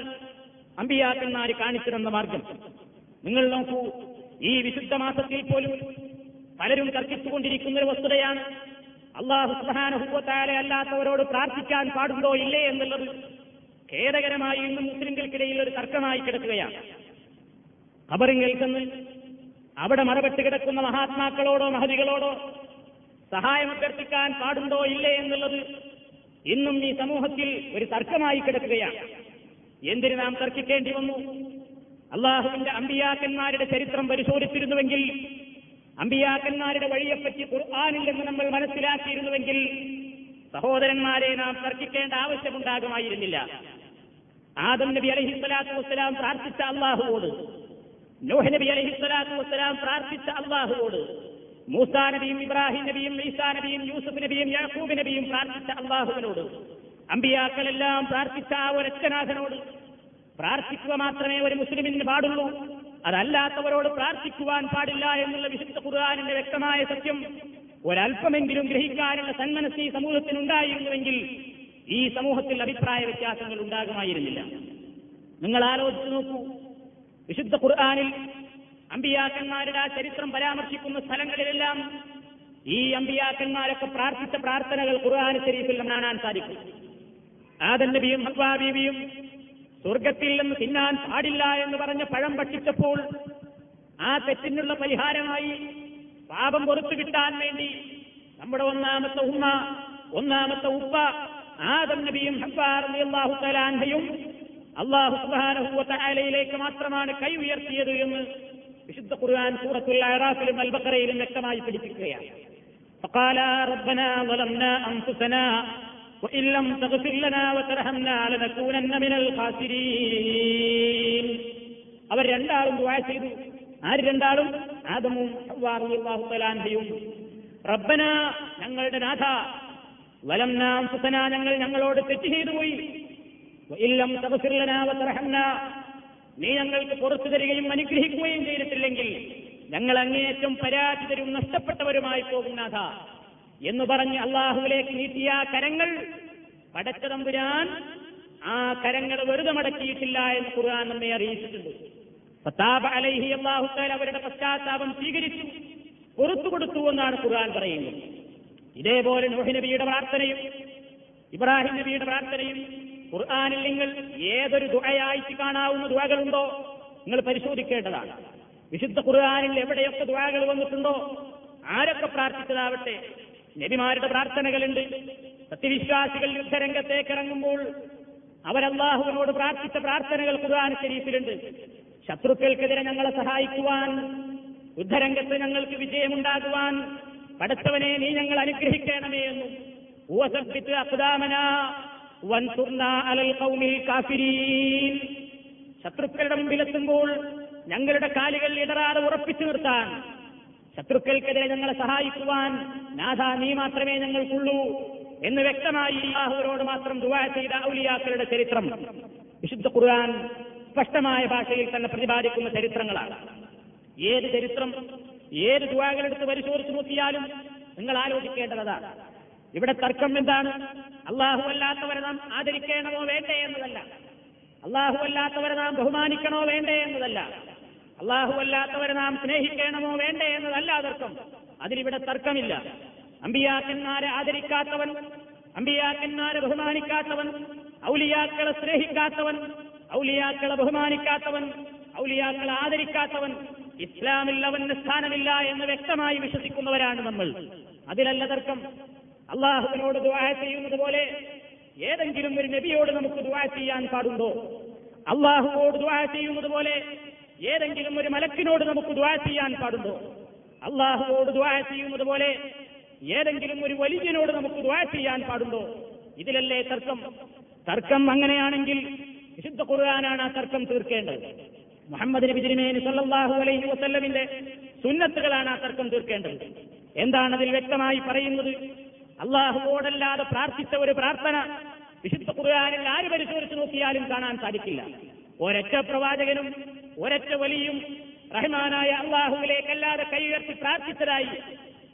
Speaker 1: അമ്പിയാക്കന്മാർ കാണിച്ചിരുന്ന മാർഗം. നിങ്ങൾ നോക്കൂ ഈ വിശുദ്ധ മാസത്തിൽ പോലും പലരും തർക്കിച്ചുകൊണ്ടിരിക്കുന്ന ഒരു വസ്തുതയാണ്. അള്ളാഹു സുബാനഹുവത്താലെ അല്ലാത്തവരോട് പ്രാർത്ഥിക്കാൻ പാടുണ്ടോ ഇല്ലേ എന്നുള്ളത് ഖേദകരമായി ഇന്ന് മുസ്ലിംകൾക്കിടയിൽ ഒരു തർക്കമായി കിടക്കുകയാണ്. ഖബറിങ്കിൽ ചെന്ന് അവിടെ മറപെട്ട് കിടക്കുന്ന മഹാത്മാക്കളോടോ മഹതികളോടോ സഹായം അഭ്യർത്ഥിക്കാൻ പാടുണ്ടോ ഇല്ലേ എന്നുള്ളത് ഇന്നും ഈ സമൂഹത്തിൽ ഒരു തർക്കമായി കിടക്കുകയാണ്. എന്തിന് നാം തർക്കിക്കേണ്ടി വന്നു? അള്ളാഹുവിന്റെ അമ്പിയാക്കന്മാരുടെ ചരിത്രം പരിശോധിച്ചിരുന്നുവെങ്കിൽ അമ്പിയാക്കന്മാരുടെ വഴിയെപ്പറ്റി ഖുർആാനിൽ നിന്ന് നമ്മൾ മനസ്സിലാക്കിയിരുന്നുവെങ്കിൽ സഹോദരന്മാരെ നാം തർക്കിക്കേണ്ട ആവശ്യമുണ്ടാകുമായിരുന്നില്ല. ആദം നബി അലഹിസ്വലാത്തു വസ്സലാം പ്രാർത്ഥിച്ച അള്ളാഹുവോട് നൂഹ് നബി അലഹിസ്വലാത്തു വസ്സലാം പ്രാർത്ഥിച്ച അള്ളാഹുവോട് മൂസാ നബിയും ഇബ്രാഹിം നബിയും ഈസാ നബിയും യൂസുഫ് നബിയും യാക്കൂബ് നബിയും പ്രാർത്ഥിച്ച അള്ളാഹുവിനോട് അമ്പിയാക്കളെല്ലാം പ്രാർത്ഥിച്ച ആ ഒരച്ഛനാഥനോട് പ്രാർത്ഥിക്കുക മാത്രമേ ഒരു മുസ്ലിമിന് പാടുള്ളൂ. അതല്ലാത്തവരോട് പ്രാർത്ഥിക്കുവാൻ പാടില്ല എന്നുള്ള വിശുദ്ധ ഖുർആാനിന്റെ വ്യക്തമായ സത്യം ഒരല്പമെങ്കിലും ഗ്രഹിക്കാനുള്ള സന്മനസ് ഈ സമൂഹത്തിനുണ്ടായിരുന്നുവെങ്കിൽ ഈ സമൂഹത്തിൽ അഭിപ്രായ വ്യത്യാസങ്ങൾ ഉണ്ടാകുമായിരുന്നില്ല. നിങ്ങൾ ആലോചിച്ചു നോക്കൂ. വിശുദ്ധ ഖുർആാനിൽ അമ്പിയാക്കന്മാരുടെ ആ ചരിത്രം പരാമർശിക്കുന്ന സ്ഥലങ്ങളിലെല്ലാം ഈ അമ്പിയാക്കന്മാരൊക്കെ പ്രാർത്ഥിച്ച പ്രാർത്ഥനകൾ ഖുർആൻ ശരീഫിൽ കാണാൻ സാധിക്കും. ആദൻ നബിയും ഹബ്ബാ ബീവിയും സ്വർഗത്തിൽ നിന്ന് തിന്നാൻ പാടില്ല എന്ന് പറഞ്ഞ് പഴം ഭക്ഷിച്ചപ്പോൾ ആ തെറ്റിനുള്ള പരിഹാരമായി പാപം പൊറത്തു കിട്ടാൻ വേണ്ടി നമ്മുടെ ഒന്നാമത്തെ ഉമ്മ ഒന്നാമത്തെ ഉപ്പ ആദം നബിയും ഹബ്ബാഹു തലാൻഹയും അള്ളാഹു സുബാനഹുവലയിലേക്ക് മാത്രമാണ് കൈ ഉയർത്തിയത് എന്ന് വിശുദ്ധ ഖുർആൻ സൂറത്തുൽ അറാഫിലും അൽബക്കറയിലും വ്യക്തമായി പഠിപ്പിക്കുകയാണ് فقال ربنا ظلمنا أنفسنا وإن لم تغفر لنا وترحمنا لنكونن من الخاسرين അവർ രണ്ടാളും ദുആ ചെയ്തു ആര് രണ്ടാളും ആദമും അള്ളാഹു തലാൻഹയും റബ്ബന ഞങ്ങളുടെ നാഥ വലംന അൻഫുസന ഞങ്ങൾ ഞങ്ങളോട് തെറ്റ് ചെയ്തു പോയി ഇല്ലം തഗ്ഫിർ ലനാ വതർഹംന നീ ഞങ്ങൾക്ക് പുറത്തു തരികയും അനുഗ്രഹിക്കുകയും ചെയ്തിട്ടില്ലെങ്കിൽ ഞങ്ങൾ അങ്ങേയറ്റം പരാജിതരും നഷ്ടപ്പെട്ടവരുമായി പോകും നാഥ എന്ന് പറഞ്ഞ് അള്ളാഹുവിലേക്ക് നീട്ടിയ കരങ്ങൾ പടച്ചതമ്പുരാൻ ആ കരങ്ങൾ വെറുതെ മടക്കിയിട്ടില്ല എന്ന് ഖുർആൻ നമ്മെ അറിയിച്ചിട്ടുണ്ട്. ഫത്താബ അലൈഹി അള്ളാഹുത്താൽ അവരുടെ പശ്ചാത്താപം സ്വീകരിച്ചു പുറത്തു കൊടുത്തു എന്നാണ് ഖുർആൻ പറയുന്നത്. ഇതേപോലെ നബിയുടെ പ്രാർത്ഥനയും ഇബ്രാഹിം നബിയുടെ പ്രാർത്ഥനയും ഖുർആാനിൽ നിങ്ങൾ ഏതൊരു ദുആയായിട്ട് കാണാവുന്ന ദുആകളുണ്ടോ നിങ്ങൾ പരിശോധിക്കേണ്ടതാണ്. വിശുദ്ധ ഖുർആാനിൽ എവിടെയൊക്കെ ദുആകൾ വന്നിട്ടുണ്ടോ? ആരൊക്കെ പ്രാർത്ഥിച്ചതാവട്ടെ? നബിമാരുടെ പ്രാർത്ഥനകളുണ്ട്. സത്യവിശ്വാസികൾ യുദ്ധരംഗത്തേക്ക് ഇറങ്ങുമ്പോൾ അവരല്ലാഹുവിനോട് പ്രാർത്ഥിച്ച പ്രാർത്ഥനകൾ ഖുർആൻ ശരീഫിലുണ്ട്. ശത്രുക്കൾക്കെതിരെ ഞങ്ങളെ സഹായിക്കുവാൻ യുദ്ധരംഗത്ത് ഞങ്ങൾക്ക് വിജയമുണ്ടാകുവാൻ പടച്ചവനെ നീ ഞങ്ങൾ അനുഗ്രഹിക്കണമേ എന്നും. അലൽ കാഫിരീൻ. ശത്രുക്കളുടെ മുമ്പിലെത്തുമ്പോൾ ഞങ്ങളുടെ കാലുകൾ ഇടറാതെ ഉറപ്പിച്ചു നിർത്താൻ ശത്രുക്കൾക്കെതിരെ ഞങ്ങളെ സഹായിക്കുവാൻ നാഥ നീ മാത്രമേ ഞങ്ങൾക്കുള്ളൂ എന്ന് വ്യക്തമായി അള്ളാഹുവിനോട് മാത്രം ദുവാ ചെയ്ത ഔലിയാക്കളുടെ ചരിത്രം. വിശുദ്ധ ഖുർആൻ സ്പഷ്ടമായ ഭാഷയിൽ തന്നെ പ്രതിപാദിക്കുന്ന ചരിത്രങ്ങളാണ്. ഏത് ചരിത്രം ഏത് ദുവാകളെടുത്ത് പരിശോധിച്ചു നോക്കിയാലും നിങ്ങൾ ആലോചിക്കേണ്ടതാണ്. ഇവിടെ തർക്കം എന്താണ്? അള്ളാഹു അല്ലാത്തവരെ നാം ആദരിക്കണമോ വേണ്ടേ എന്നതല്ല. അള്ളാഹു അല്ലാത്തവരെ നാം ബഹുമാനിക്കണോ വേണ്ടേ എന്നതല്ല. അള്ളാഹു അല്ലാത്തവരെ നാം സ്നേഹിക്കണമോ വേണ്ടേ എന്നതല്ല തർക്കം അതിലിവിടെ തർക്കമില്ല. അമ്പിയാക്കന്മാരെ ആദരിക്കാത്തവൻ അമ്പിയാക്കന്മാരെ ബഹുമാനിക്കാത്തവൻ ഔലിയാക്കളെ സ്നേഹിക്കാത്തവൻ ഔലിയാക്കളെ ബഹുമാനിക്കാത്തവൻ ഔലിയാക്കളെ ആദരിക്കാത്തവൻ ഇസ്ലാമിൽ അവന് സ്ഥാനമില്ല എന്ന് വ്യക്തമായി വിശ്വസിക്കുന്നവരാണ് നമ്മൾ. അതിലല്ല തർക്കം. അള്ളാഹുവിനോട് ദുആ ചെയ്യുന്നത് പോലെ ഏതെങ്കിലും ഒരു നബിയോട് നമുക്ക് ദുആ ചെയ്യാൻ പാടുണ്ടോ? അള്ളാഹുവോട് ദുആ ചെയ്യുന്നത് പോലെ ഏതെങ്കിലും ഒരു മലക്കിനോട് നമുക്ക് ദ്വാ ചെയ്യാൻ പാടുണ്ടോ? അള്ളാഹുവോട് ദ്വാ ചെയ്യുന്നത് പോലെ ഏതെങ്കിലും ഒരു വലിയനോട് നമുക്ക് ദ്വാ ചെയ്യാൻ പാടുണ്ടോ? ഇതിലല്ലേ തർക്കം? തർക്കം അങ്ങനെയാണെങ്കിൽ വിശുദ്ധ ഖുർആനാണ് ആ തർക്കം തീർക്കേണ്ടത്. മുഹമ്മദ് നബി തിരുമേനി സല്ലല്ലാഹു അലൈഹി വസല്ലമിന്റെ സുന്നത്തുകളാണ് ആ തർക്കം തീർക്കേണ്ടത്. എന്താണ് അതിൽ വ്യക്തമായി പറയുന്നത്? അള്ളാഹുവോടല്ലാതെ പ്രാർത്ഥിച്ച ഒരു പ്രാർത്ഥന വിശുദ്ധ ഖുർആാനിൽ ആര് പരിശോധിച്ച് നോക്കിയാലും കാണാൻ സാധിക്കില്ല. ഒരൊറ്റ പ്രവാചകനും ഒരൊറ്റ വലിയും റഹ്മാനായ അള്ളാഹുവിലേക്കല്ലാതെ കൈയുയർത്തി പ്രാർത്ഥിച്ചതായി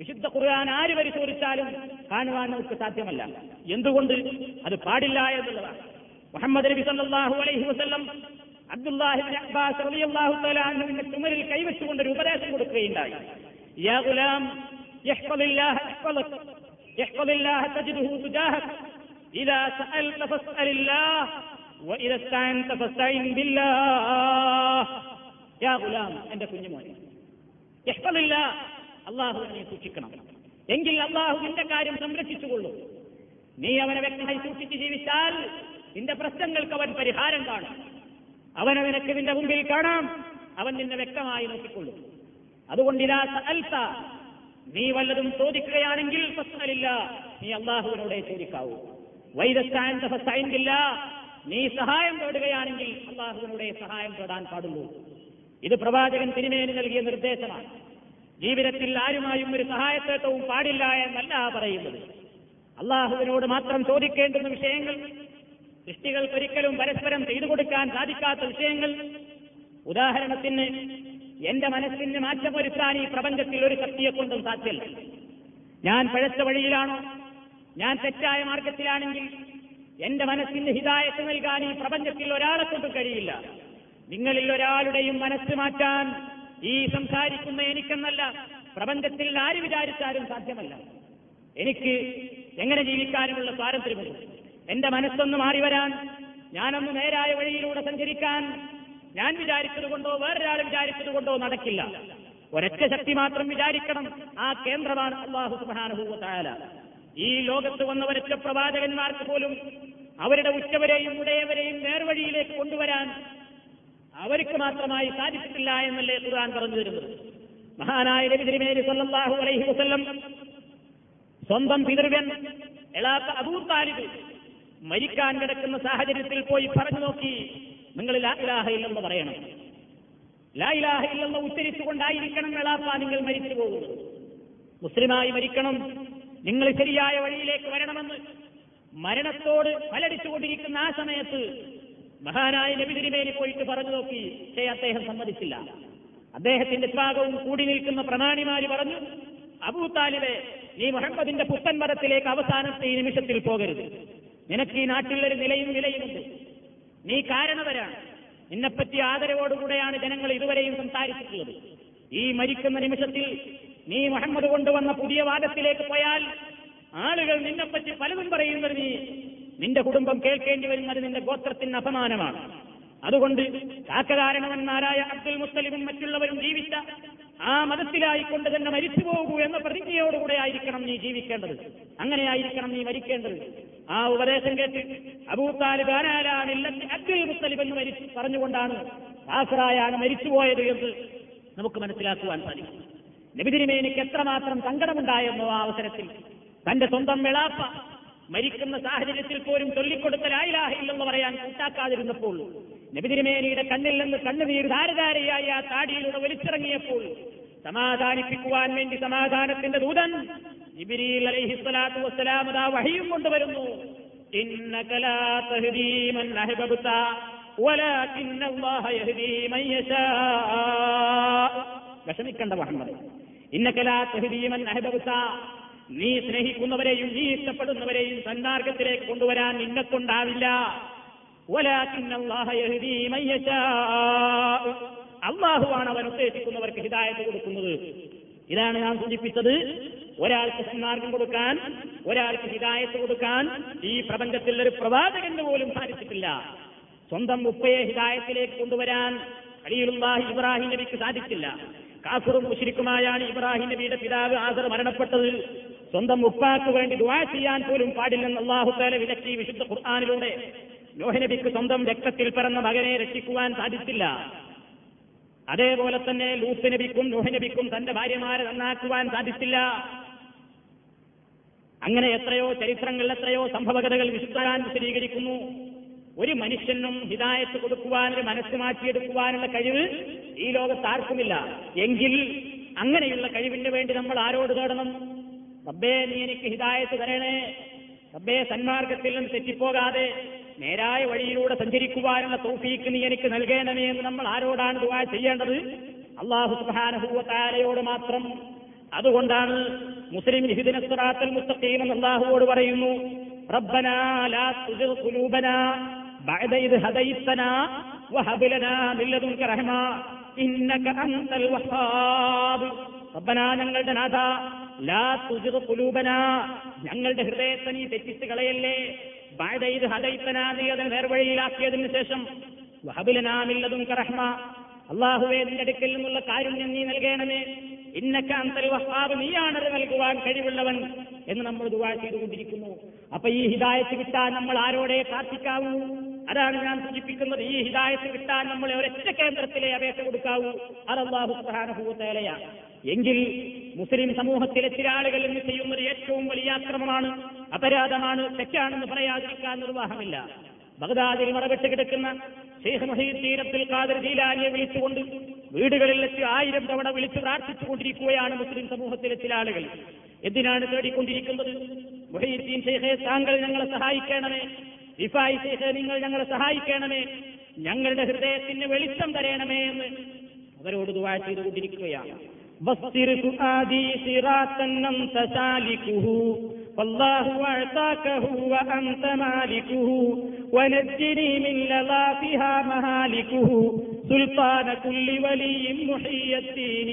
Speaker 1: വിശുദ്ധ ഖുർആൻ ആര് പരിശോധിച്ചാലും കാണുവാൻ നമുക്ക് സാധ്യമല്ല. എന്തുകൊണ്ട്? അത് പാടില്ല എന്നുള്ളതാണ്. മുഹമ്മദ് നബി സല്ലല്ലാഹു അലൈഹി വസല്ലം അബ്ദുല്ലാഹിബിൻ അബ്ബാസ് റളിയല്ലാഹു തആല അൻഹുവിന്റെ ചുമരിൽ കൈവച്ചുകൊണ്ട് ഒരു ഉപദേശം കൊടുക്കുകയുണ്ടായി. യാ ഗുലാം യഹ്ഫദില്ലാഹ യഹ്ഫദക് യഹ്ഫദില്ലാഹ തജിദുഹു തുജാഹക് ഇദാ സഅൽത ഫസ്അലില്ലാഹ് എന്റെ കുഞ്ഞുമോനെ അള്ളാഹുവിനെ സൂക്ഷിക്കണം. എങ്കിൽ അള്ളാഹു നിന്റെ കാര്യം സംരക്ഷിച്ചുകൊള്ളൂ. നീ അവനെ വ്യക്തമായി സൂക്ഷിച്ച് ജീവിച്ചാൽ നിന്റെ പ്രശ്നങ്ങൾക്ക് അവൻ പരിഹാരം കാണും. അവനെ നിന്റെ മുമ്പിൽ കാണാം. അവൻ നിന്നെ വ്യക്തമായി നോക്കിക്കൊള്ളും. അതുകൊണ്ട് നീ വല്ലതും ചോദിക്കുകയാണെങ്കിൽ പ്രശ്നമില്ല നീ അള്ളാഹുവിനോടെ ചോദിക്കാവൂ. വൈദസ്ഥാനത്ത നീ സഹായം തേടുകയാണെങ്കിൽ അള്ളാഹുവിനുടെ സഹായം തേടാൻ പാടുള്ളൂ. ഇത് പ്രവാചകൻ തിരുമേനി നൽകിയ നിർദ്ദേശമാണ്. ജീവിതത്തിൽ ആരുമായും ഒരു സഹായത്തേട്ടവും പാടില്ല എന്നല്ല പറയുന്നത്. അള്ളാഹുവിനോട് മാത്രം ചോദിക്കേണ്ടുന്ന വിഷയങ്ങൾ സൃഷ്ടികൾ ഒരിക്കലും പരസ്പരം ചെയ്തു കൊടുക്കാൻ സാധിക്കാത്ത വിഷയങ്ങൾ. ഉദാഹരണത്തിന് എന്റെ മനസ്സിന് മാറ്റം വരുത്താൻ ഈ പ്രപഞ്ചത്തിൽ ഒരു ശക്തിയെ കൊണ്ടും സാധ്യല്ല ഞാൻ പഴച്ച വഴിയിലാണോ? ഞാൻ തെറ്റായ മാർഗത്തിലാണെങ്കിൽ എന്റെ മനസ്സിന് ഹിതായത്ത് നൽകാൻ ഈ പ്രപഞ്ചത്തിൽ ഒരാളെ കൊണ്ട് കഴിയില്ല. നിങ്ങളിൽ ഒരാളുടെയും മനസ്സ് മാറ്റാൻ ഈ സംസാരിക്കുന്ന എനിക്കെന്നല്ല പ്രപഞ്ചത്തിൽ ആര് വിചാരിച്ചാലും സാധ്യമല്ല. എനിക്ക് എങ്ങനെ ജീവിക്കാനുമുള്ള സ്വാതന്ത്ര്യമുണ്ട്? എന്റെ മനസ്സൊന്ന് മാറി വരാൻ ഞാനൊന്ന് നേരായ വഴിയിലൂടെ സഞ്ചരിക്കാൻ ഞാൻ വിചാരിച്ചത് കൊണ്ടോ വേറൊരാൾ വിചാരിച്ചത് കൊണ്ടോ നടക്കില്ല. ഒരൊറ്റ ശക്തി മാത്രം വിചാരിക്കണം. ആ കേന്ദ്രമാണ് അള്ളാഹു സുബാനുഭൂവത്തായാല ഈ ലോകത്ത് വന്ന ഒരൊറ്റ പ്രവാചകന്മാർക്ക് പോലും അവരുടെ ഉച്ചവരെയും ഉടയവരെയും നേർവഴിയിലേക്ക് കൊണ്ടുവരാൻ അവർക്ക് മാത്രമായി സാധിച്ചിട്ടില്ല എന്നല്ലേ ഖുർആൻ പറഞ്ഞു തരുന്നത്. മഹാനായ നബി തിരുമേനി സല്ലല്ലാഹു അലൈഹി വസല്ലം സ്വന്തം പിതൃവൻ എളാത്ത അബൂ മരിക്കാൻ കിടക്കുന്ന സാഹചര്യത്തിൽ പോയി പറഞ്ഞു നോക്കി. നിങ്ങൾ ലാ ഇലാഹ ഇല്ലെന്ന് പറയണം. ലാ ഇലാഹ ഇല്ലെന്ന് ഉച്ചരിച്ചുകൊണ്ടായിരിക്കണം എളാപ്പ നിങ്ങൾ മരിച്ചു പോകുന്നത്. മുസ്ലിമായി മരിക്കണം. നിങ്ങൾ ശരിയായ വഴിയിലേക്ക് വരണമെന്ന് മരണത്തോട് ഫലടിച്ചുകൊണ്ടിരിക്കുന്ന ആ സമയത്ത് മഹാനായ നബി തിരുമേനി പോയിട്ട് പറഞ്ഞു നോക്കി പക്ഷേ അദ്ദേഹം സമ്മതിച്ചില്ല. അദ്ദേഹത്തിന്റെ ത്യാഗവും കൂടി നിൽക്കുന്ന പ്രമാണിമാര് പറഞ്ഞു അബൂ താലിബെ നീ മുഹമ്മദിന്റെ പുത്തൻ മതത്തിലേക്ക് അവസാനത്തെ ഈ നിമിഷത്തിൽ പോകരുത്. നിനക്ക് ഈ നാട്ടിൽ ഒരു നിലയും വിലയുമുണ്ട്. നീ കാരണവരാണ്. നിന്നെപ്പറ്റി ആദരവോടുകൂടെയാണ് ജനങ്ങൾ ഇതുവരെയും സംസാരിച്ചിട്ടുള്ളത്. ഈ മരിക്കുന്ന നിമിഷത്തിൽ നീ മുഹമ്മദ് കൊണ്ടുവന്ന പുതിയ വാദത്തിലേക്ക് പോയാൽ ആളുകൾ നിന്നെപ്പറ്റി പലതും പറയുന്നത് നീ നിന്റെ കുടുംബം കേൾക്കേണ്ടി വരുന്നത് നിന്റെ ഗോത്രത്തിന് അപമാനമാണ്. അതുകൊണ്ട് കാക്കകാരണവന്മാരായ അബ്ദുൽ മുത്തലിബും മറ്റുള്ളവരും ജീവിച്ച ആ മതത്തിലായിക്കൊണ്ട് തന്നെ മരിച്ചു പോകൂ എന്ന പ്രതിജ്ഞയോടുകൂടെ ആയിരിക്കണം നീ ജീവിക്കേണ്ടത്. അങ്ങനെയായിരിക്കണം നീ മരിക്കേണ്ടത്. ആ ഉപദേശം കേട്ട് അബൂത്താലിബ് അബ്ദുൽ മുസ്തലിബ് എന്ന് മരിച്ചു പറഞ്ഞുകൊണ്ടാണ് കാസറായാണ് മരിച്ചുപോയത് എന്ന് നമുക്ക് മനസ്സിലാക്കുവാൻ സാധിക്കും. നബിതിരിമേനിക്ക് എത്രമാത്രം സങ്കടമുണ്ടായിരുന്നു ആ അവസരത്തിൽ? തന്റെ സ്വന്തം വിളാപ്പ മരിക്കുന്ന സാഹചര്യത്തിൽ പോലും ചൊല്ലിക്കൊടുത്ത ലായിലാഹില്ലെന്ന് പറയാൻ കൂട്ടാക്കാതിരുന്നപ്പോൾ നബിതിരിമേനിയുടെ കണ്ണിൽ നിന്ന് കണ്ണുനീർ ധാരധാരയായി ആ താടിയിലൂടെ വലിച്ചിറങ്ങിയപ്പോൾ സമാധാനിപ്പിക്കുവാൻ വേണ്ടി സമാധാനത്തിന്റെ ദൂതൻ ഇബിരിയിൽ അലൈഹിസ്വലാത്തു വഹിയും കൊണ്ടുവരുന്നു. വിഷമിക്കണ്ട മുഹമ്മദ്. ഇന്നക്കലാ നീ സ്നേഹിക്കുന്നവരെയും നീ ഇഷ്ടപ്പെടുന്നവരെയും സന്മാർഗത്തിലേക്ക് കൊണ്ടുവരാൻ നിന്നെക്കൊണ്ടാവില്ല. അള്ളാഹുവാണ് അവൻ ഉദ്ദേശിക്കുന്നവർക്ക് ഹിദായത്ത് കൊടുക്കുന്നത്. ഇതാണ് ഞാൻ സൂചിപ്പിച്ചത്. ഒരാൾക്ക് സന്മാർഗം കൊടുക്കാൻ ഒരാൾക്ക് ഹിദായത്ത് കൊടുക്കാൻ ഈ പ്രപഞ്ചത്തിൽ ഒരു പ്രവാചകന് പോലും സാധിച്ചിട്ടില്ല. സ്വന്തം ഉപ്പയെ ഹിതായത്തിലേക്ക് കൊണ്ടുവരാൻ അലിയുള്ള ഇബ്രാഹിം നബിക്ക് സാധിച്ചില്ല. കാഫറും മുഷിരിക്കുമായാണ് ഇബ്രാഹിം നബിയുടെ പിതാവ് ആസർ മരണപ്പെട്ടത് സ്വന്തം ഉപ്പാക്ക് വേണ്ടി ദുവാ ചെയ്യാൻ പോലും പാടില്ലെന്ന് അള്ളാഹു താല വിലക്കി വിശുദ്ധ ഖുർആാനിലൂടെ നോഹനബിക്ക് സ്വന്തം രക്തത്തിൽ പിറന്ന മകനെ രക്ഷിക്കുവാൻ സാധിച്ചില്ല. അതേപോലെ തന്നെ ലൂത്ത് നബിക്കും നോഹനബിക്കും തന്റെ ഭാര്യമാരെ നന്നാക്കുവാൻ സാധിച്ചില്ല. അങ്ങനെ എത്രയോ ചരിത്രങ്ങൾ എത്രയോ സംഭവകഥകൾ വിശുദ്ധരാൻ വിശദീകരിക്കുന്നു. ഒരു മനുഷ്യനും ഹിതായത്ത് കൊടുക്കുവാൻ ഒരു മനസ്സ് മാറ്റിയെടുക്കുവാനുള്ള കഴിവ് ഈ ലോകത്ത് ആർക്കുമില്ല. എങ്കിൽ അങ്ങനെയുള്ള കഴിവിന് വേണ്ടി നമ്മൾ ആരോട് തേടണം റബ്ബേ നീ എനിക്ക് ഹിതായത്ത് തരണേ. റബ്ബേ സന്മാർഗത്തിൽ നിന്ന് തെറ്റിപ്പോകാതെ നേരായ വഴിയിലൂടെ സഞ്ചരിക്കുവാനുള്ള തൗഫീക്ക് നീ എനിക്ക് നൽകേണമേ എന്ന് നമ്മൾ ആരോടാണ് ദുആ ചെയ്യേണ്ടത്? അള്ളാഹു സുബ്ഹാനഹു മാത്രം. അതുകൊണ്ടാണ് മുസ്ലിം ഹിദിന സുറാത്തൽ മുസ്തഖീം എന്ന് അള്ളാഹുവോട് പറയുന്നു റബ്ബനാ ലാ തുസിഗ് ഖുലൂബനാ ഞങ്ങളുടെ നാഥ ലാ തുജിത് ഖുലൂബനാ ഞങ്ങളുടെ ഹൃദയത്തെ നീ തെറ്റിച്ച് കളയല്ലേ. ബഅദ ഇദ് ഹദൈതനാ നീ അതിനെ നേർവഴിയിലാക്കിയതിന് ശേഷം വഹബിലനാമില്ലതും കറഹ്മ അള്ളാഹുവേ നിന്റെ അടുക്കൽ നിന്നുള്ള കാരുണ്യം നീ നൽകേണമേ. ഇന്നക്ക അന്തൽ വഹാബ് നീയാണത് നൽകുവാൻ കഴിവുള്ളവൻ എന്ന് നമ്മൾ ദുവാ ചെയ്തുകൊണ്ടിരിക്കുന്നു. അപ്പൊ ഈ ഹിദായത്ത് കിട്ടാൻ നമ്മൾ ആരോടെ പ്രാർത്ഥിക്കാവൂ? അതാണ് ഞാൻ സൂചിപ്പിക്കുന്നത്. ഈ ഹിദായത്ത് കിട്ടാൻ നമ്മളെ ഒരൊറ്റ കേന്ദ്രത്തിലെ അപേക്ഷ കൊടുക്കാവൂ. അത് അള്ളാഹു സുബ്ഹാനഹുവതആലയാണ് എങ്കിൽ മുസ്ലിം സമൂഹത്തിലെ ചില ആളുകൾ ഇന്ന് ചെയ്യുന്നത്? ഏറ്റവും വലിയ ആക്രമമാണ് അപരാധമാണ് തെറ്റാണെന്ന് പറയാതിരിക്കാൻ നിർവാഹമില്ല. ബഗ്ദാദിൽ മറവിട്ട് കിടക്കുന്ന ഷെയ്ഖ് മഹീദ് അബ്ദുൽ ഖാദർ ജീലാനിയെ വിളിച്ചുകൊണ്ട് വീടുകളിൽ വെച്ച് ആയിരം തവണ വിളിച്ച് പ്രാർത്ഥിച്ചുകൊണ്ടിരിക്കുകയാണ് മുസ്ലിം സമൂഹത്തിലെ ചില ആളുകൾ. എന്തിനാണ് തേടിക്കൊണ്ടിരിക്കുന്നത്? മൊഹീദ്ദീൻ ഷെയ്ഖെ താങ്കൾ ഞങ്ങളെ സഹായിക്കണമേ. ഇഫായി ഷെയ്ഖെ നിങ്ങൾ ഞങ്ങളെ സഹായിക്കണമേ ഞങ്ങളുടെ ഹൃദയത്തിന് വെളിച്ചം തരയണമേ എന്ന് അവരോട് ദുവാ ചെയ്തുകൊണ്ടിരിക്കുകയാണ് بصر فؤادي صراطا أنت سالكه والله أعطاكه وأنت مالكه ونجني من لظافها مهالكه سلطان كل ولي محي الدين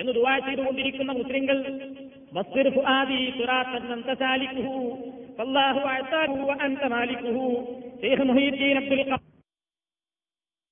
Speaker 1: എന്ന് ദുവാ ചെയ്തുകൊണ്ടിരിക്കുന്ന മുസ്ലിങ്ങൾ മാലിക്കുഹു. അബ്ദുൽ